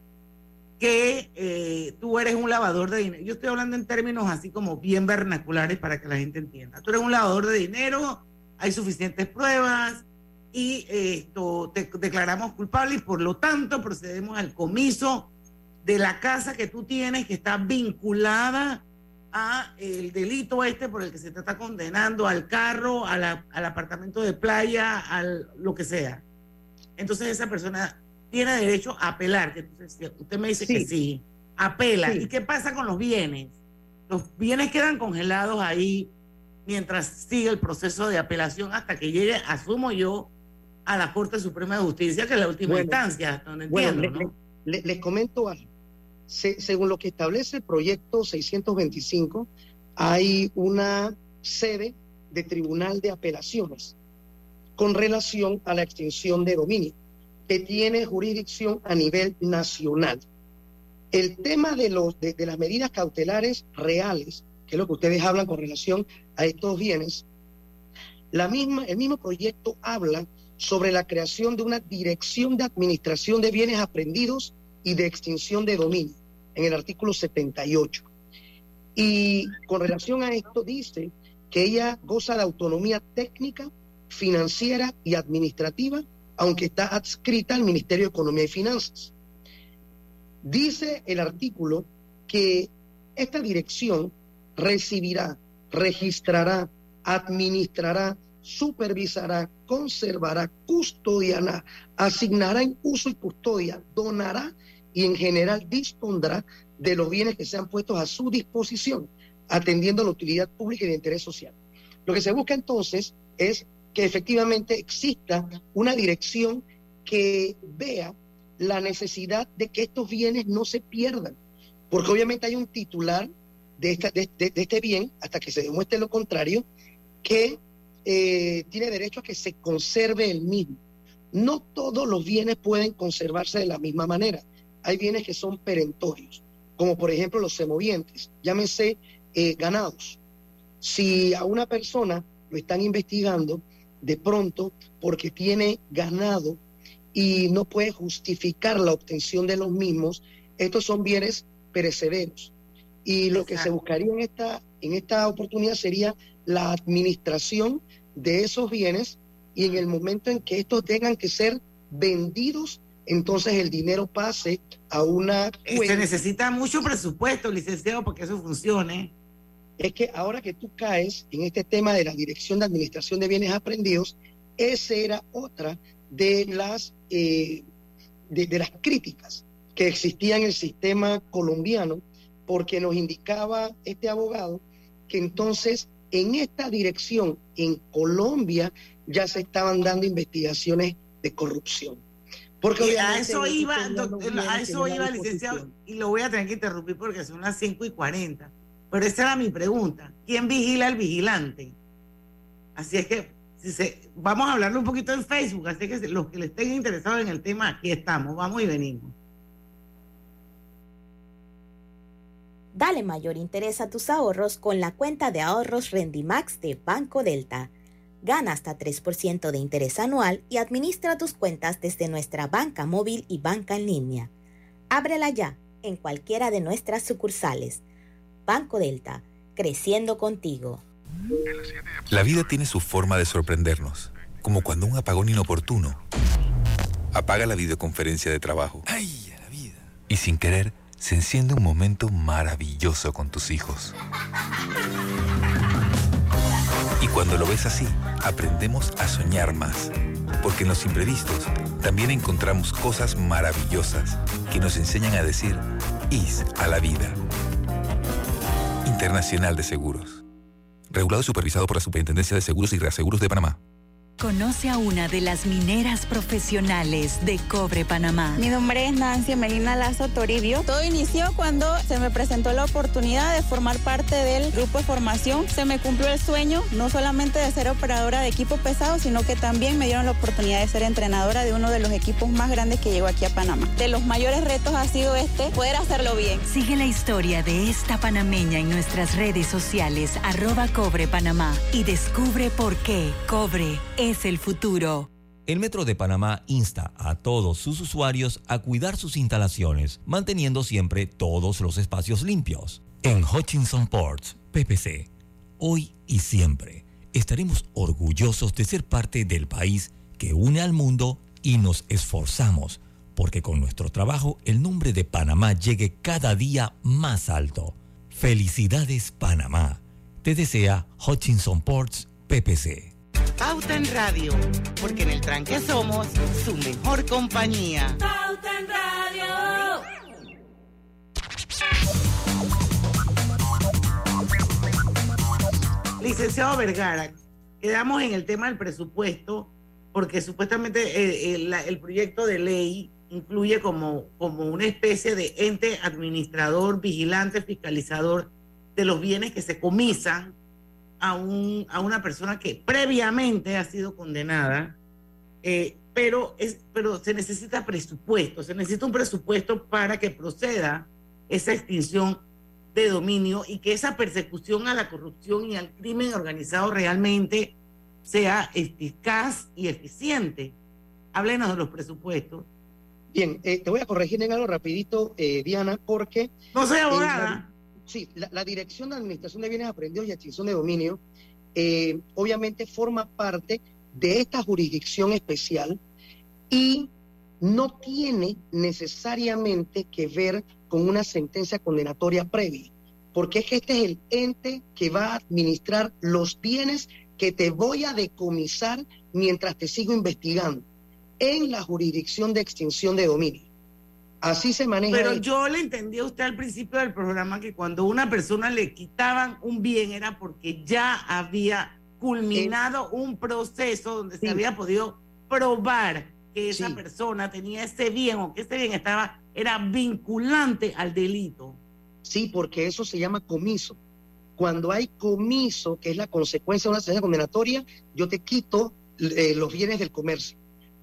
que eh, tú eres un lavador de dinero. Yo estoy hablando en términos así como bien vernaculares para que la gente entienda. Tú eres un lavador de dinero, hay suficientes pruebas y esto te declaramos culpable y por lo tanto procedemos al comiso de la casa que tú tienes que está vinculada a el delito este por el que se te está condenando, al carro, al apartamento de playa, al lo que sea entonces esa persona tiene derecho a apelar. Entonces, usted me dice que sí, apela. ¿Y qué pasa con los bienes? Los bienes quedan congelados ahí mientras sigue el proceso de apelación hasta que llegue, asumo yo, a la Corte Suprema de Justicia, que es la última instancia, donde entiendo, les comento algo. según lo que establece el proyecto 625, hay una sede de Tribunal de Apelaciones con relación a la extinción de dominio, que tiene jurisdicción a nivel nacional. El tema de, las medidas cautelares reales, que es lo que ustedes hablan con relación a estos bienes, la misma, el mismo proyecto habla sobre la creación de una dirección de administración de bienes aprendidos y de extinción de dominio, en el artículo 78. Y con relación a esto dice que ella goza de autonomía técnica financiera y administrativa, aunque está adscrita al Ministerio de Economía y Finanzas. Dice el artículo que esta dirección recibirá, registrará, administrará, supervisará, conservará, custodiará, asignará en uso y custodia, donará y en general dispondrá de los bienes que sean puestos a su disposición, atendiendo la utilidad pública y de interés social. Lo que se busca entonces es que efectivamente exista una dirección que vea la necesidad de que estos bienes no se pierdan, porque obviamente hay un titular de, esta, de, este bien, hasta que se demuestre lo contrario, que eh, tiene derecho a que se conserve el mismo. No todos los bienes pueden conservarse de la misma manera. Hay bienes que son perentorios, como por ejemplo los semovientes, llámense eh, ganados. Si a una persona lo están investigando de pronto porque tiene ganado y no puede justificar la obtención de los mismos, estos son bienes perecederos. Y lo que se buscaría en esta, en esta oportunidad sería la administración de esos bienes y en el momento en que estos tengan que ser vendidos, entonces el dinero pase a una Se necesita mucho presupuesto, licenciado, para que eso funcione. Es que ahora que tú caes en este tema de la Dirección de Administración de Bienes Aprendidos, esa era otra de las, eh, de, las críticas que existían en el sistema colombiano, porque nos indicaba este abogado que entonces en esta dirección en Colombia ya se estaban dando investigaciones de corrupción. Porque a eso iba, a eso iba, licenciado, y lo voy a tener que interrumpir porque son las 5 y 40. Pero esa era mi pregunta. ¿Quién vigila al vigilante? Así es que si se, vamos a hablarlo un poquito en Facebook, así que los que le estén interesados en el tema, aquí estamos, vamos y venimos. Dale mayor interés a tus ahorros con la cuenta de ahorros Rendimax de Banco Delta. Gana hasta 3% de interés anual y administra tus cuentas desde nuestra banca móvil y banca en línea. Ábrela ya en cualquiera de nuestras sucursales. Banco Delta, creciendo contigo. La vida tiene su forma de sorprendernos, como cuando un apagón inoportuno apaga la videoconferencia de trabajo. ¡Ay, la vida! Y sin querer, se enciende un momento maravilloso con tus hijos. Y cuando lo ves así, aprendemos a soñar más. Porque en los imprevistos también encontramos cosas maravillosas que nos enseñan a decir IS a la vida. Internacional de Seguros. Regulado y supervisado por la Superintendencia de Seguros y Reaseguros de Panamá. Conoce a una de las mineras profesionales de Cobre Panamá. Mi nombre es Nancy Melina Lazo Toribio. Todo inició cuando se me presentó la oportunidad de formar parte del grupo de formación. Se me cumplió el sueño, no solamente de ser operadora de equipo pesado, sino que también me dieron la oportunidad de ser entrenadora de uno de los equipos más grandes que llegó aquí a Panamá. De los mayores retos ha sido este, poder hacerlo bien. Sigue la historia de esta panameña en nuestras redes sociales, arroba Cobre Panamá, y descubre por qué Cobre es es el futuro. El Metro de Panamá insta a todos sus usuarios a cuidar sus instalaciones, manteniendo siempre todos los espacios limpios. En Hutchinson Ports, PPC, hoy y siempre estaremos orgullosos de ser parte del país que une al mundo y nos esforzamos porque con nuestro trabajo el nombre de Panamá llegue cada día más alto. Felicidades Panamá. Te desea Hutchinson Ports PPC. Pauta en Radio, porque en el tranque somos su mejor compañía. Pauta en Radio. Licenciado Vergara, quedamos en el tema del presupuesto, porque supuestamente eh, el, el proyecto de ley incluye como, como una especie de ente administrador, vigilante, fiscalizador de los bienes que se comisan a, un, a una persona que previamente ha sido condenada, eh, pero, es, pero se necesita presupuesto, se necesita un presupuesto para que proceda esa extinción de dominio y que esa persecución a la corrupción y al crimen organizado realmente sea eficaz y eficiente. Háblenos de los presupuestos. Bien, eh, te voy a corregir en algo rapidito, eh, Diana, porque... No soy abogada. Sí, la, Dirección de Administración de Bienes Aprendidos y Extinción de Dominio eh, obviamente forma parte de esta jurisdicción especial y no tiene necesariamente que ver con una sentencia condenatoria previa, porque es que este es el ente que va a administrar los bienes que te voy a decomisar mientras te sigo investigando en la jurisdicción de extinción de dominio. Así se maneja. Pero yo le entendí a usted al principio del programa que cuando una persona le quitaban un bien era porque ya había culminado un proceso donde se había podido probar que esa persona tenía ese bien o que ese bien estaba era vinculante al delito. Sí, porque eso se llama comiso. Cuando hay comiso, que es la consecuencia de una sentencia condenatoria, yo te quito eh, los bienes del comercio.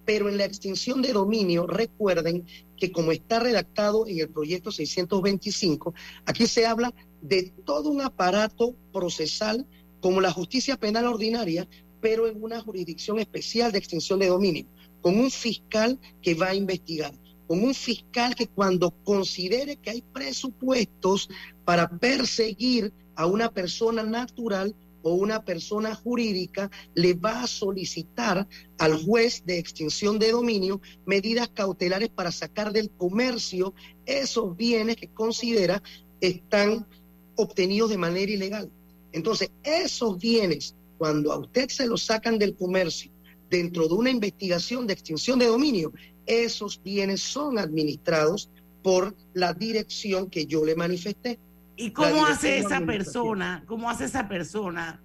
Pero en la extinción de dominio, recuerden que como está redactado en el proyecto 625, aquí se habla de todo un aparato procesal como la justicia penal ordinaria, pero en una jurisdicción especial de extensión de dominio, con un fiscal que va a investigar, con un fiscal que cuando considere que hay presupuestos para perseguir a una persona natural o una persona jurídica, le va a solicitar al juez de extinción de dominio medidas cautelares para sacar del comercio esos bienes que considera están obtenidos de manera ilegal. Entonces, esos bienes, cuando a usted se los sacan del comercio dentro de una investigación de extinción de dominio, esos bienes son administrados por la dirección que yo le manifesté. ¿Y cómo hace esa persona, cómo hace esa persona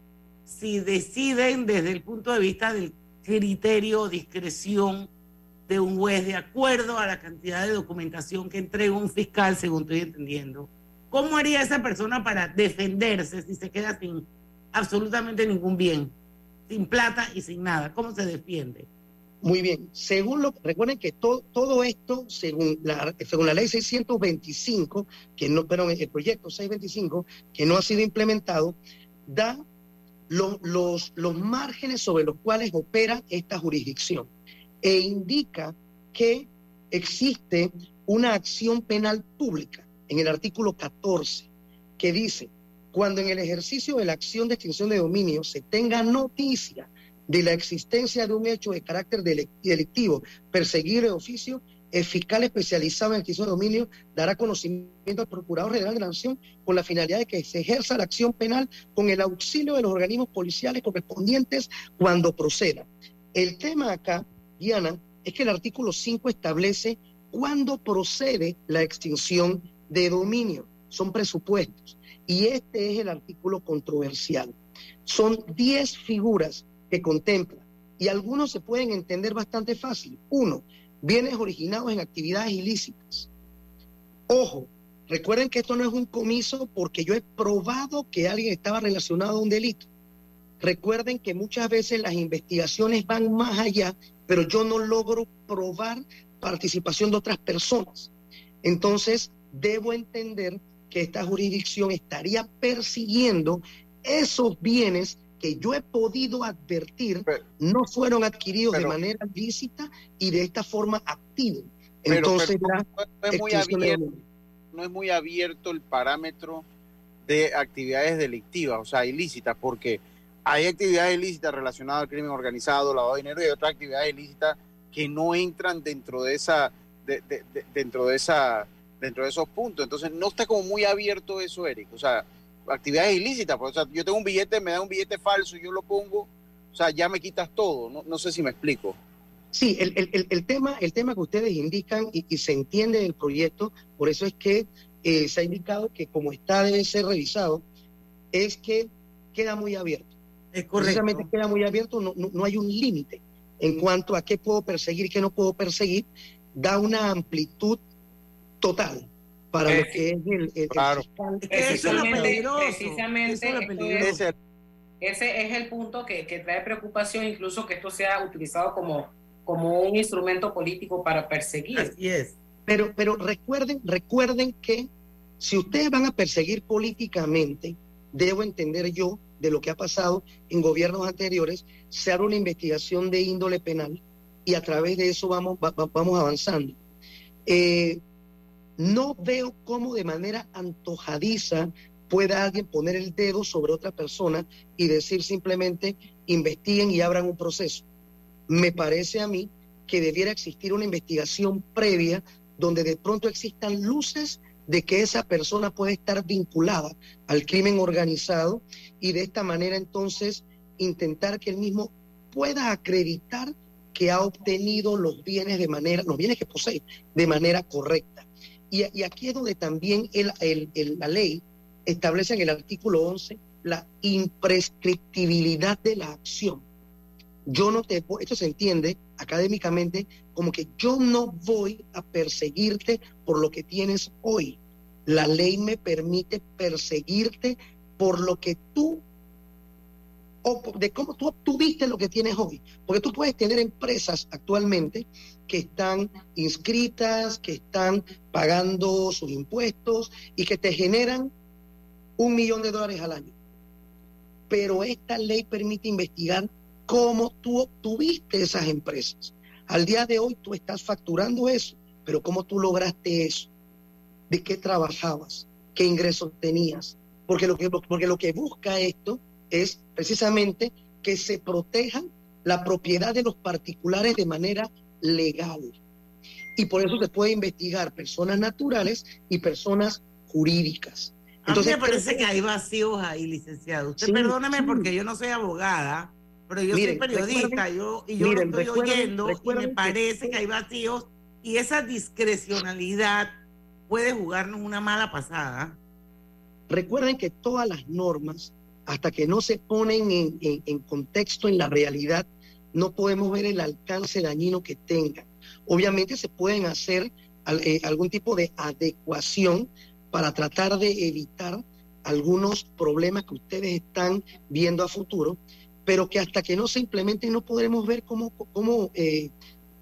si deciden desde el punto de vista del criterio, discreción de un juez de acuerdo a la cantidad de documentación que entrega un fiscal, según estoy entendiendo? ¿Cómo haría esa persona para defenderse si se queda sin absolutamente ningún bien, sin plata y sin nada? ¿Cómo se defiende? Muy bien, según lo, recuerden que todo, esto, según la, según la ley 625, que no, perdón, el proyecto 625, que no ha sido implementado, da los, los márgenes sobre los cuales opera esta jurisdicción e indica que existe una acción penal pública en el artículo 14, que dice, cuando en el ejercicio de la acción de extinción de dominio se tenga noticia de la existencia de un hecho de carácter delictivo perseguible de oficio, el fiscal especializado en extinción de dominio dará conocimiento al Procurador General de la Nación con la finalidad de que se ejerza la acción penal con el auxilio de los organismos policiales correspondientes cuando proceda. El tema acá, Diana, es que el artículo 5 establece cuándo procede la extinción de dominio. Son presupuestos. Y este es el artículo controversial. Son 10 figuras que contempla y algunos se pueden entender bastante fácil. Uno, bienes originados en actividades ilícitas. Ojo, recuerden que esto no es un comiso porque yo he probado que alguien estaba relacionado a un delito. Recuerden que muchas veces las investigaciones van más allá, pero yo no logro probar participación de otras personas. Entonces, debo entender que esta jurisdicción estaría persiguiendo esos bienes que yo he podido advertir no fueron adquiridos de manera lícita y de esta forma activa. Entonces, no, es muy abierto, no es muy abierto el parámetro de actividades delictivas, o sea, ilícitas, porque hay actividades ilícitas relacionadas al crimen organizado, lavado de dinero y otras actividades ilícitas que no entran dentro de esa, dentro de esa, dentro de esos puntos. Entonces, no está como muy abierto eso, Eric. O sea, actividades ilícitas. Pues, o sea, yo tengo un billete, me da un billete falso y yo lo pongo, o sea, ya me quitas todo. No, no sé si me explico. Sí, el, el, el, tema, el tema que ustedes indican y, y, se entiende del proyecto, por eso es que eh, se ha indicado que como está debe ser revisado, es que queda muy abierto. Es correcto. Precisamente queda muy abierto, no, no, no hay un límite en cuanto a qué puedo perseguir y qué no puedo perseguir, da una amplitud total para lo que es el, el, claro. el eso es lo peligroso. Precisamente Eso es lo esto peligroso. es- ese es el punto que, que trae preocupación, incluso que esto sea utilizado como, como un instrumento político para perseguir. Así es. Pero, pero recuerden, recuerden que si ustedes van a perseguir políticamente, debo entender yo de lo que ha pasado en gobiernos anteriores, se abre una investigación de índole penal y a través de eso vamos, va- va- vamos avanzando. Eh, no veo cómo de manera antojadiza pueda alguien poner el dedo sobre otra persona y decir simplemente investiguen y abran un proceso. Me parece a mí que debiera existir una investigación previa donde de pronto existan luces de que esa persona puede estar vinculada al crimen organizado y de esta manera entonces intentar que él mismo pueda acreditar que ha obtenido los bienes de manera, los bienes que posee de manera correcta. Y, aquí es donde también el, la ley establece en el artículo 11 la imprescriptibilidad de la acción. Yo no te, esto se entiende académicamente como que yo no voy a perseguirte por lo que tienes hoy. La ley me permite perseguirte por lo que tú o de cómo tú obtuviste lo que tienes hoy. Porque tú puedes tener empresas actualmente que están inscritas, que están pagando sus impuestos y que te generan un millón de dólares al año. pero esta ley permite investigar cómo tú obtuviste esas empresas. Al día de hoy tú estás facturando eso, pero cómo tú lograste eso, de qué trabajabas, qué ingresos tenías, porque lo que, porque lo que busca esto es precisamente que se proteja la propiedad de los particulares de manera legal. Y por eso se puede investigar personas naturales y personas jurídicas. Entonces, a mí me parece que hay vacíos ahí, licenciado. Usted perdóneme porque yo no soy abogada, pero yo soy periodista yo, y yo lo estoy oyendo y me parece que hay vacíos y esa discrecionalidad puede jugarnos una mala pasada. Recuerden que todas las normas, hasta que no se ponen en, contexto en la realidad, no podemos ver el alcance dañino que tengan. Obviamente se pueden hacer eh, algún tipo de adecuación para tratar de evitar algunos problemas que ustedes están viendo a futuro, pero que hasta que no se implementen no podremos ver cómo, cómo, eh,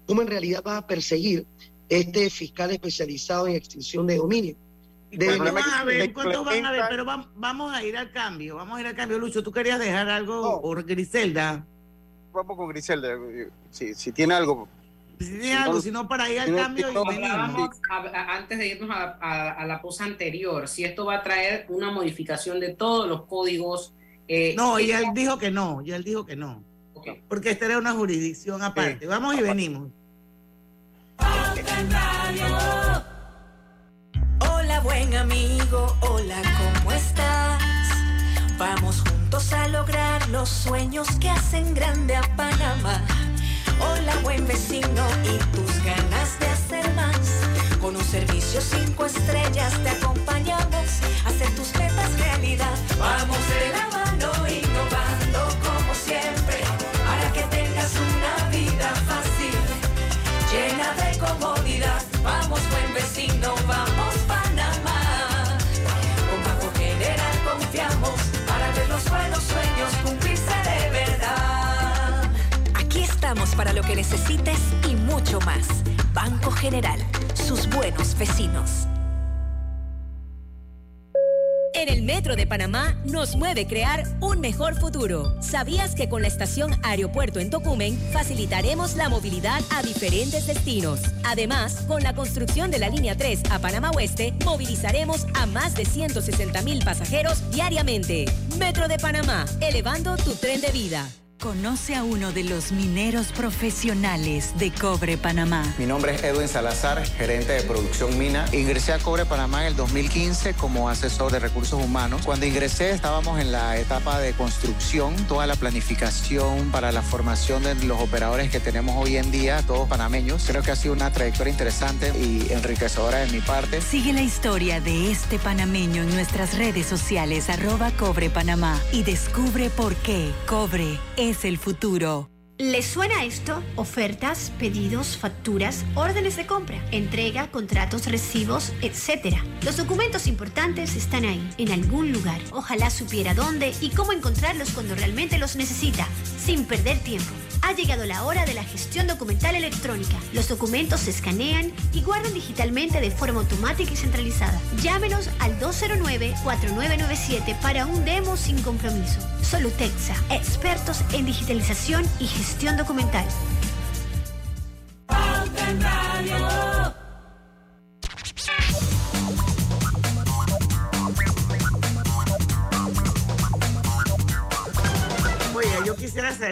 cómo en realidad va a perseguir este fiscal especializado en extinción de dominio. ¿Cuánto van a ver? ¿Cuánto van a ver? Pero vamos a ir al cambio, vamos a ir al cambio. Lucho, ¿tú querías dejar algo por Griselda? Vamos con Griselda, si, si tiene algo. Si tiene algo, si no para ir al cambio. antes de irnos a, la posa anterior, si esto va a traer una modificación de todos los códigos. Eh, no, y él dijo que no, ya él dijo que no. Porque esta era una jurisdicción aparte. Vamos y venimos. Buen amigo, hola, ¿cómo estás? Vamos juntos a lograr los sueños que hacen grande a Panamá. Hola buen vecino y tus ganas de hacer más. Con un servicio cinco estrellas te acompañamos a hacer tus metas realidad. Vamos de para lo que necesites y mucho más. Banco General, sus buenos vecinos. En el Metro de Panamá nos mueve crear un mejor futuro. ¿Sabías que con la estación Aeropuerto en Tocumen facilitaremos la movilidad a diferentes destinos? Además, con la construcción de la línea 3 a Panamá Oeste, movilizaremos a más de 160 mil pasajeros diariamente. Metro de Panamá, elevando tu tren de vida. Conoce a uno de los mineros profesionales de Cobre Panamá. Mi nombre es Edwin Salazar, gerente de producción mina. Ingresé a Cobre Panamá en el 2015 como asesor de recursos humanos. Cuando ingresé estábamos en la etapa de construcción, toda la planificación para la formación de los operadores que tenemos hoy en día, todos panameños. Creo que ha sido una trayectoria interesante y enriquecedora de mi parte. Sigue la historia de este panameño en nuestras redes sociales arroba Cobre Panamá y descubre por qué Cobre es es el futuro. ¿Les suena esto? Ofertas, pedidos, facturas, órdenes de compra, entrega, contratos, recibos, etc. Los documentos importantes están ahí, en algún lugar. Ojalá supiera dónde y cómo encontrarlos cuando realmente los necesita, sin perder tiempo. Ha llegado la hora de la gestión documental electrónica. Los documentos se escanean y guardan digitalmente de forma automática y centralizada. Llámenos al 209-4997 para un demo sin compromiso. Solutexa, expertos en digitalización y gestión documental.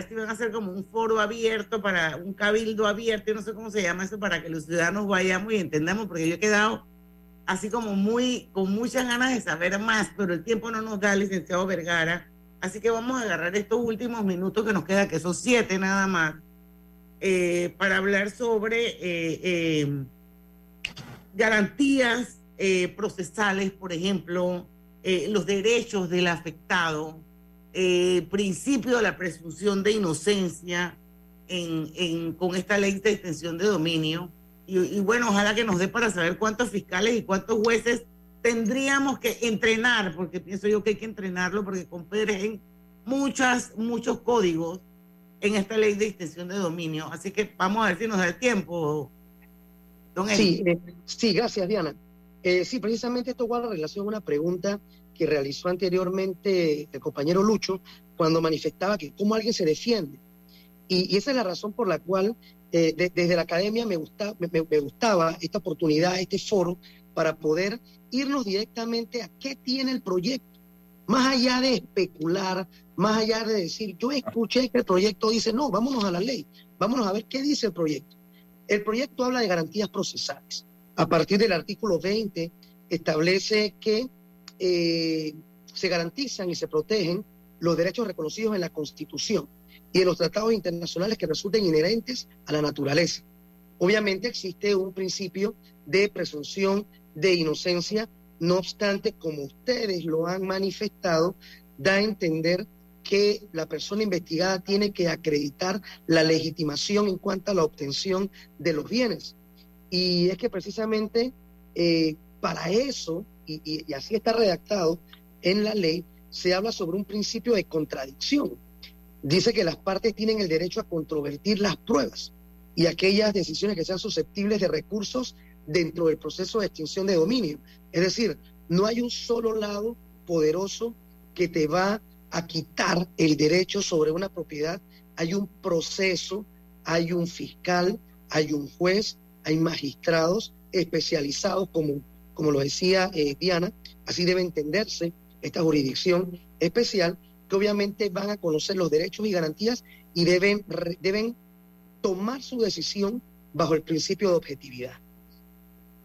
Saber si van a hacer como un foro abierto para un cabildo abierto, yo no sé cómo se llama eso, para que los ciudadanos vayamos y entendamos, porque yo he quedado así como muy, con muchas ganas de saber más, pero el tiempo no nos da, licenciado Vergara. Así que vamos a agarrar estos últimos minutos que nos queda, que son siete nada más, eh, para hablar sobre eh, eh, garantías procesales, por ejemplo, los derechos del afectado, eh, principio de la presunción de inocencia en, con esta ley de extensión de dominio. Y, bueno, ojalá que nos dé para saber cuántos fiscales y cuántos jueces tendríamos que entrenar, porque pienso yo que hay que entrenarlo, porque en muchas, muchos códigos en esta ley de extensión de dominio. Así que vamos a ver si nos da el tiempo. Don sí, eh, sí, gracias, Diana. Eh, sí, precisamente esto guarda relación a una pregunta que realizó anteriormente el compañero Lucho cuando manifestaba que cómo alguien se defiende. Y, esa es la razón por la cual eh, desde la academia me, gusta, me, gustaba esta oportunidad, este foro, para poder irnos directamente a qué tiene el proyecto. Más allá de especular, más allá de decir, yo escuché que el proyecto dice, no, vámonos a la ley, vámonos a ver qué dice el proyecto. El proyecto habla de garantías procesales. A partir del artículo 20 establece que eh, se garantizan y se protegen los derechos reconocidos en la Constitución y en los tratados internacionales que resulten inherentes a la naturaleza. Obviamente existe un principio de presunción de inocencia, no obstante, como ustedes lo han manifestado, da a entender que la persona investigada tiene que acreditar la legitimación en cuanto a la obtención de los bienes. Y es que precisamente eh, para eso, y, así está redactado en la ley, se habla sobre un principio de contradicción. Dice que las partes tienen el derecho a controvertir las pruebas y aquellas decisiones que sean susceptibles de recursos dentro del proceso de extinción de dominio. Es decir, no hay un solo lado poderoso que te va a quitar el derecho sobre una propiedad. Hay un proceso, hay un fiscal, hay un juez, hay magistrados especializados como como lo decía eh, Diana, así debe entenderse esta jurisdicción especial, que obviamente van a conocer los derechos y garantías y deben, deben tomar su decisión bajo el principio de objetividad.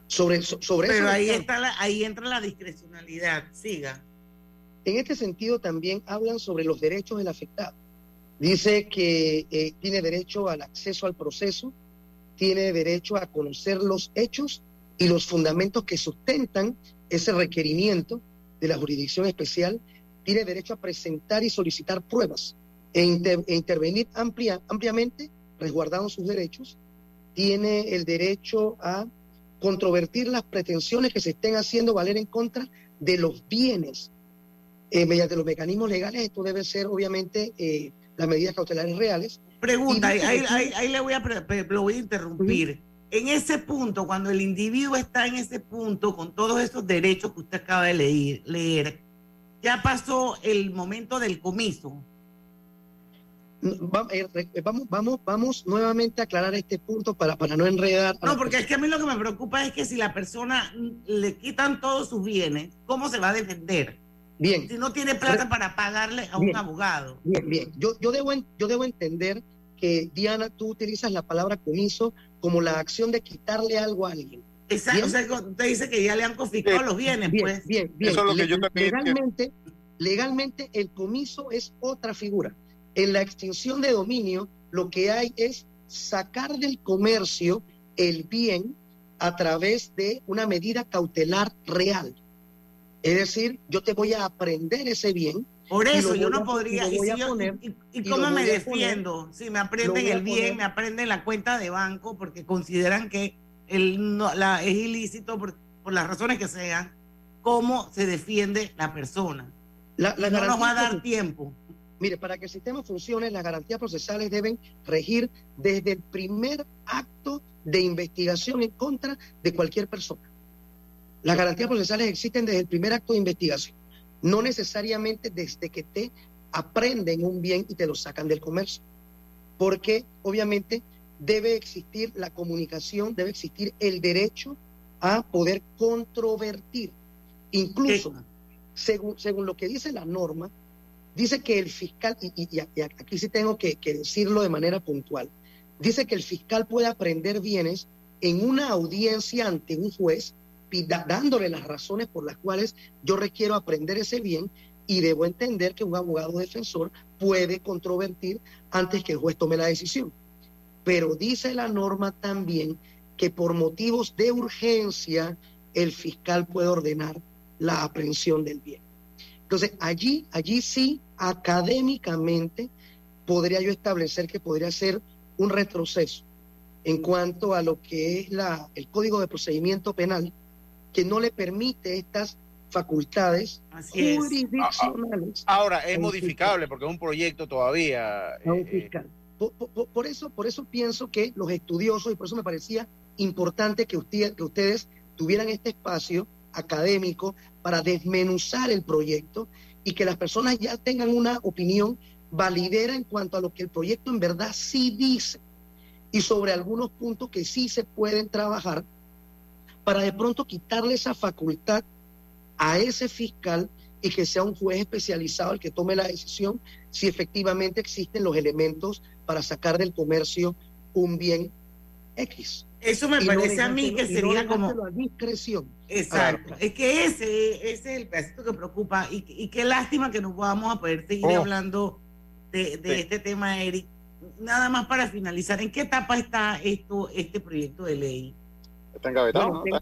Sobre, sobre Pero ahí, está ahí entra la discrecionalidad, siga. En este sentido también hablan sobre los derechos del afectado. Dice que eh, tiene derecho al acceso al proceso, tiene derecho a conocer los hechos y los fundamentos que sustentan ese requerimiento de la jurisdicción especial, tiene derecho a presentar y solicitar pruebas e, e intervenir amplia, ampliamente, resguardando sus derechos, tiene el derecho a controvertir las pretensiones que se estén haciendo valer en contra de los bienes. Eh, mediante los mecanismos legales, esto debe ser obviamente eh, las medidas cautelares reales. Pregunta, ahí, le voy a, lo voy a interrumpir en ese punto, cuando el individuo está en ese punto, con todos esos derechos que usted acaba de leer, leer ya pasó el momento del comiso. Eh, vamos, vamos, vamos nuevamente a aclarar este punto para, para no enredar. No, porque es que a mí lo que me preocupa es que si la persona le quitan todos sus bienes, ¿cómo se va a defender? Bien. Si no tiene plata para pagarle a un abogado. Bien, bien. Yo, yo, debo, yo debo entender que, Diana, tú utilizas la palabra comiso como la acción de quitarle algo a alguien. Exacto, o sea, usted dice que ya le han confiscado los bienes, bien, pues. Bien, bien. Eso es lo que yo también legalmente, legalmente el comiso es otra figura. En la extinción de dominio, lo que hay es sacar del comercio el bien a través de una medida cautelar real. Es decir, yo te voy a aprender ese bien por eso yo no podría. ¿Y, cómo me defiendo? Si me aprenden el bien, me aprenden la cuenta de banco porque consideran que el, no, la, es ilícito por, las razones que sean. ¿Cómo se defiende la persona? La, no nos va a dar tiempo. Mire, para que el sistema funcione, las garantías procesales deben regir desde el primer acto de investigación en contra de cualquier persona. Las garantías procesales existen desde el primer acto de investigación no necesariamente desde que te aprenden un bien y te lo sacan del comercio, porque obviamente debe existir la comunicación, debe existir el derecho a poder controvertir. Incluso, según, según lo que dice la norma, dice que el fiscal, y, aquí sí tengo que, que decirlo de manera puntual, dice que el fiscal puede aprender bienes en una audiencia ante un juez dándole las razones por las cuales yo requiero aprender ese bien y debo entender que un abogado defensor puede controvertir antes que el juez tome la decisión. Pero dice la norma también que por motivos de urgencia el fiscal puede ordenar la aprehensión del bien. Entonces, allí, allí sí, académicamente, podría yo establecer que podría ser un retroceso en cuanto a lo que es la, el Código de Procedimiento Penal, que no le permite estas facultades jurisdiccionales. Ahora es modificable porque es un proyecto todavía. Eh, por, eso, por eso pienso que los estudiosos, y por eso me parecía importante que, usted, que ustedes tuvieran este espacio académico para desmenuzar el proyecto y que las personas ya tengan una opinión validera en cuanto a lo que el proyecto en verdad sí dice y sobre algunos puntos que sí se pueden trabajar para de pronto quitarle esa facultad a ese fiscal y que sea un juez especializado el que tome la decisión si efectivamente existen los elementos para sacar del comercio un bien X. Eso me parece a mí que sería como... A discreción. Exacto. Es que ese, es el pedacito que preocupa y, qué lástima que no podamos a poder seguir Oh. hablando de, de este tema, Eric. Nada más para finalizar, ¿en qué etapa está esto, este proyecto de ley? Está engavetado, No, ¿no?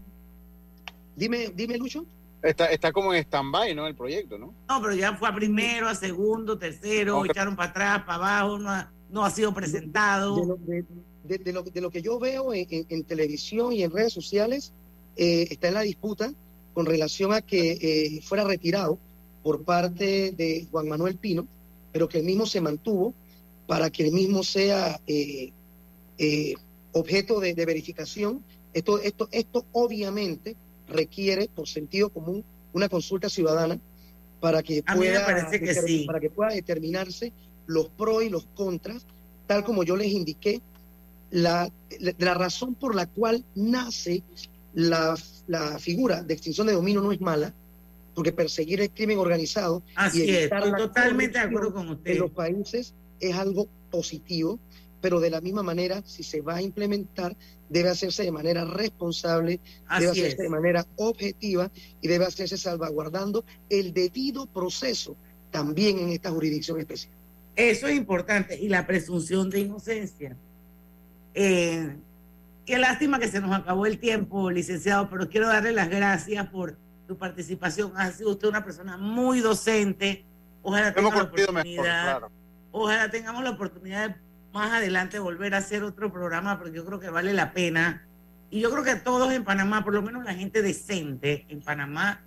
Dime, dime, Lucho. Está, está como en stand-by, ¿no? El proyecto, ¿no? No, pero ya fue a primero, a segundo, tercero, Ok. echaron para atrás, para abajo, no ha, no ha sido presentado. De lo, de- de- de lo- de lo que yo veo en, en- en televisión y en redes sociales, eh, está en la disputa con relación a que eh, fuera retirado por parte de Juan Manuel Pino, pero que el mismo se mantuvo para que el mismo sea eh, eh, objeto de, de verificación. Esto, esto, esto obviamente requiere, por sentido común, una consulta ciudadana para que A pueda, parece que determin- sí. para que pueda determinarse los pros y los contras, tal como yo les indiqué, la, la, la razón por la cual nace la, la figura de extinción de dominio no es mala, porque perseguir el crimen organizado Así y evitar la totalmente de acuerdo con usted. en los países es algo positivo, pero de la misma manera, si se va a implementar, debe hacerse de manera responsable, Así debe hacerse es. de manera objetiva y debe hacerse salvaguardando el debido proceso también en esta jurisdicción especial. Eso es importante. Y la presunción de inocencia. Eh, qué lástima que se nos acabó el tiempo, licenciado, pero quiero darle las gracias por su participación. Ha sido usted una persona muy docente. Ojalá tenga Hemos la conocido mejor, oportunidad. claro. Ojalá tengamos la oportunidad de más adelante volver a hacer otro programa, porque yo creo que vale la pena. Y yo creo que todos en Panamá, por lo menos la gente decente en Panamá,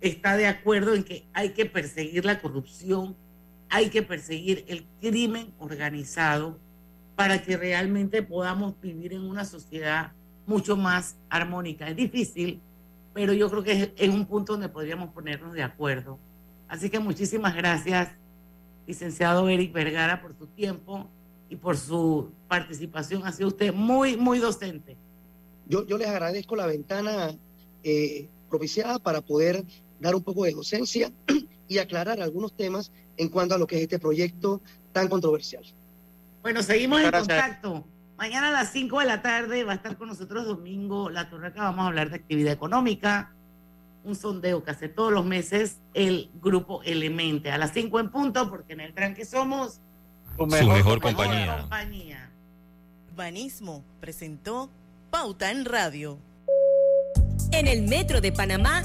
está de acuerdo en que hay que perseguir la corrupción, hay que perseguir el crimen organizado para que realmente podamos vivir en una sociedad mucho más armónica. Es difícil, pero yo creo que es, un punto donde podríamos ponernos de acuerdo. Así que muchísimas gracias, licenciado Eric Vergara, por su tiempo y por su participación. Ha sido usted muy, muy docente. Yo, yo les agradezco la ventana eh, propiciada para poder dar un poco de docencia y aclarar algunos temas en cuanto a lo que es este proyecto tan controversial. Bueno, seguimos en Gracias. contacto. Mañana a las 5 de la tarde va a estar con nosotros Domingo La Torreca. Vamos a hablar de actividad económica, un sondeo que hace todos los meses el grupo Elemente. A las 5 en punto, porque en el tranque somos Su mejor compañía. compañía. Urbanismo presentó Pauta en Radio. En el Metro de Panamá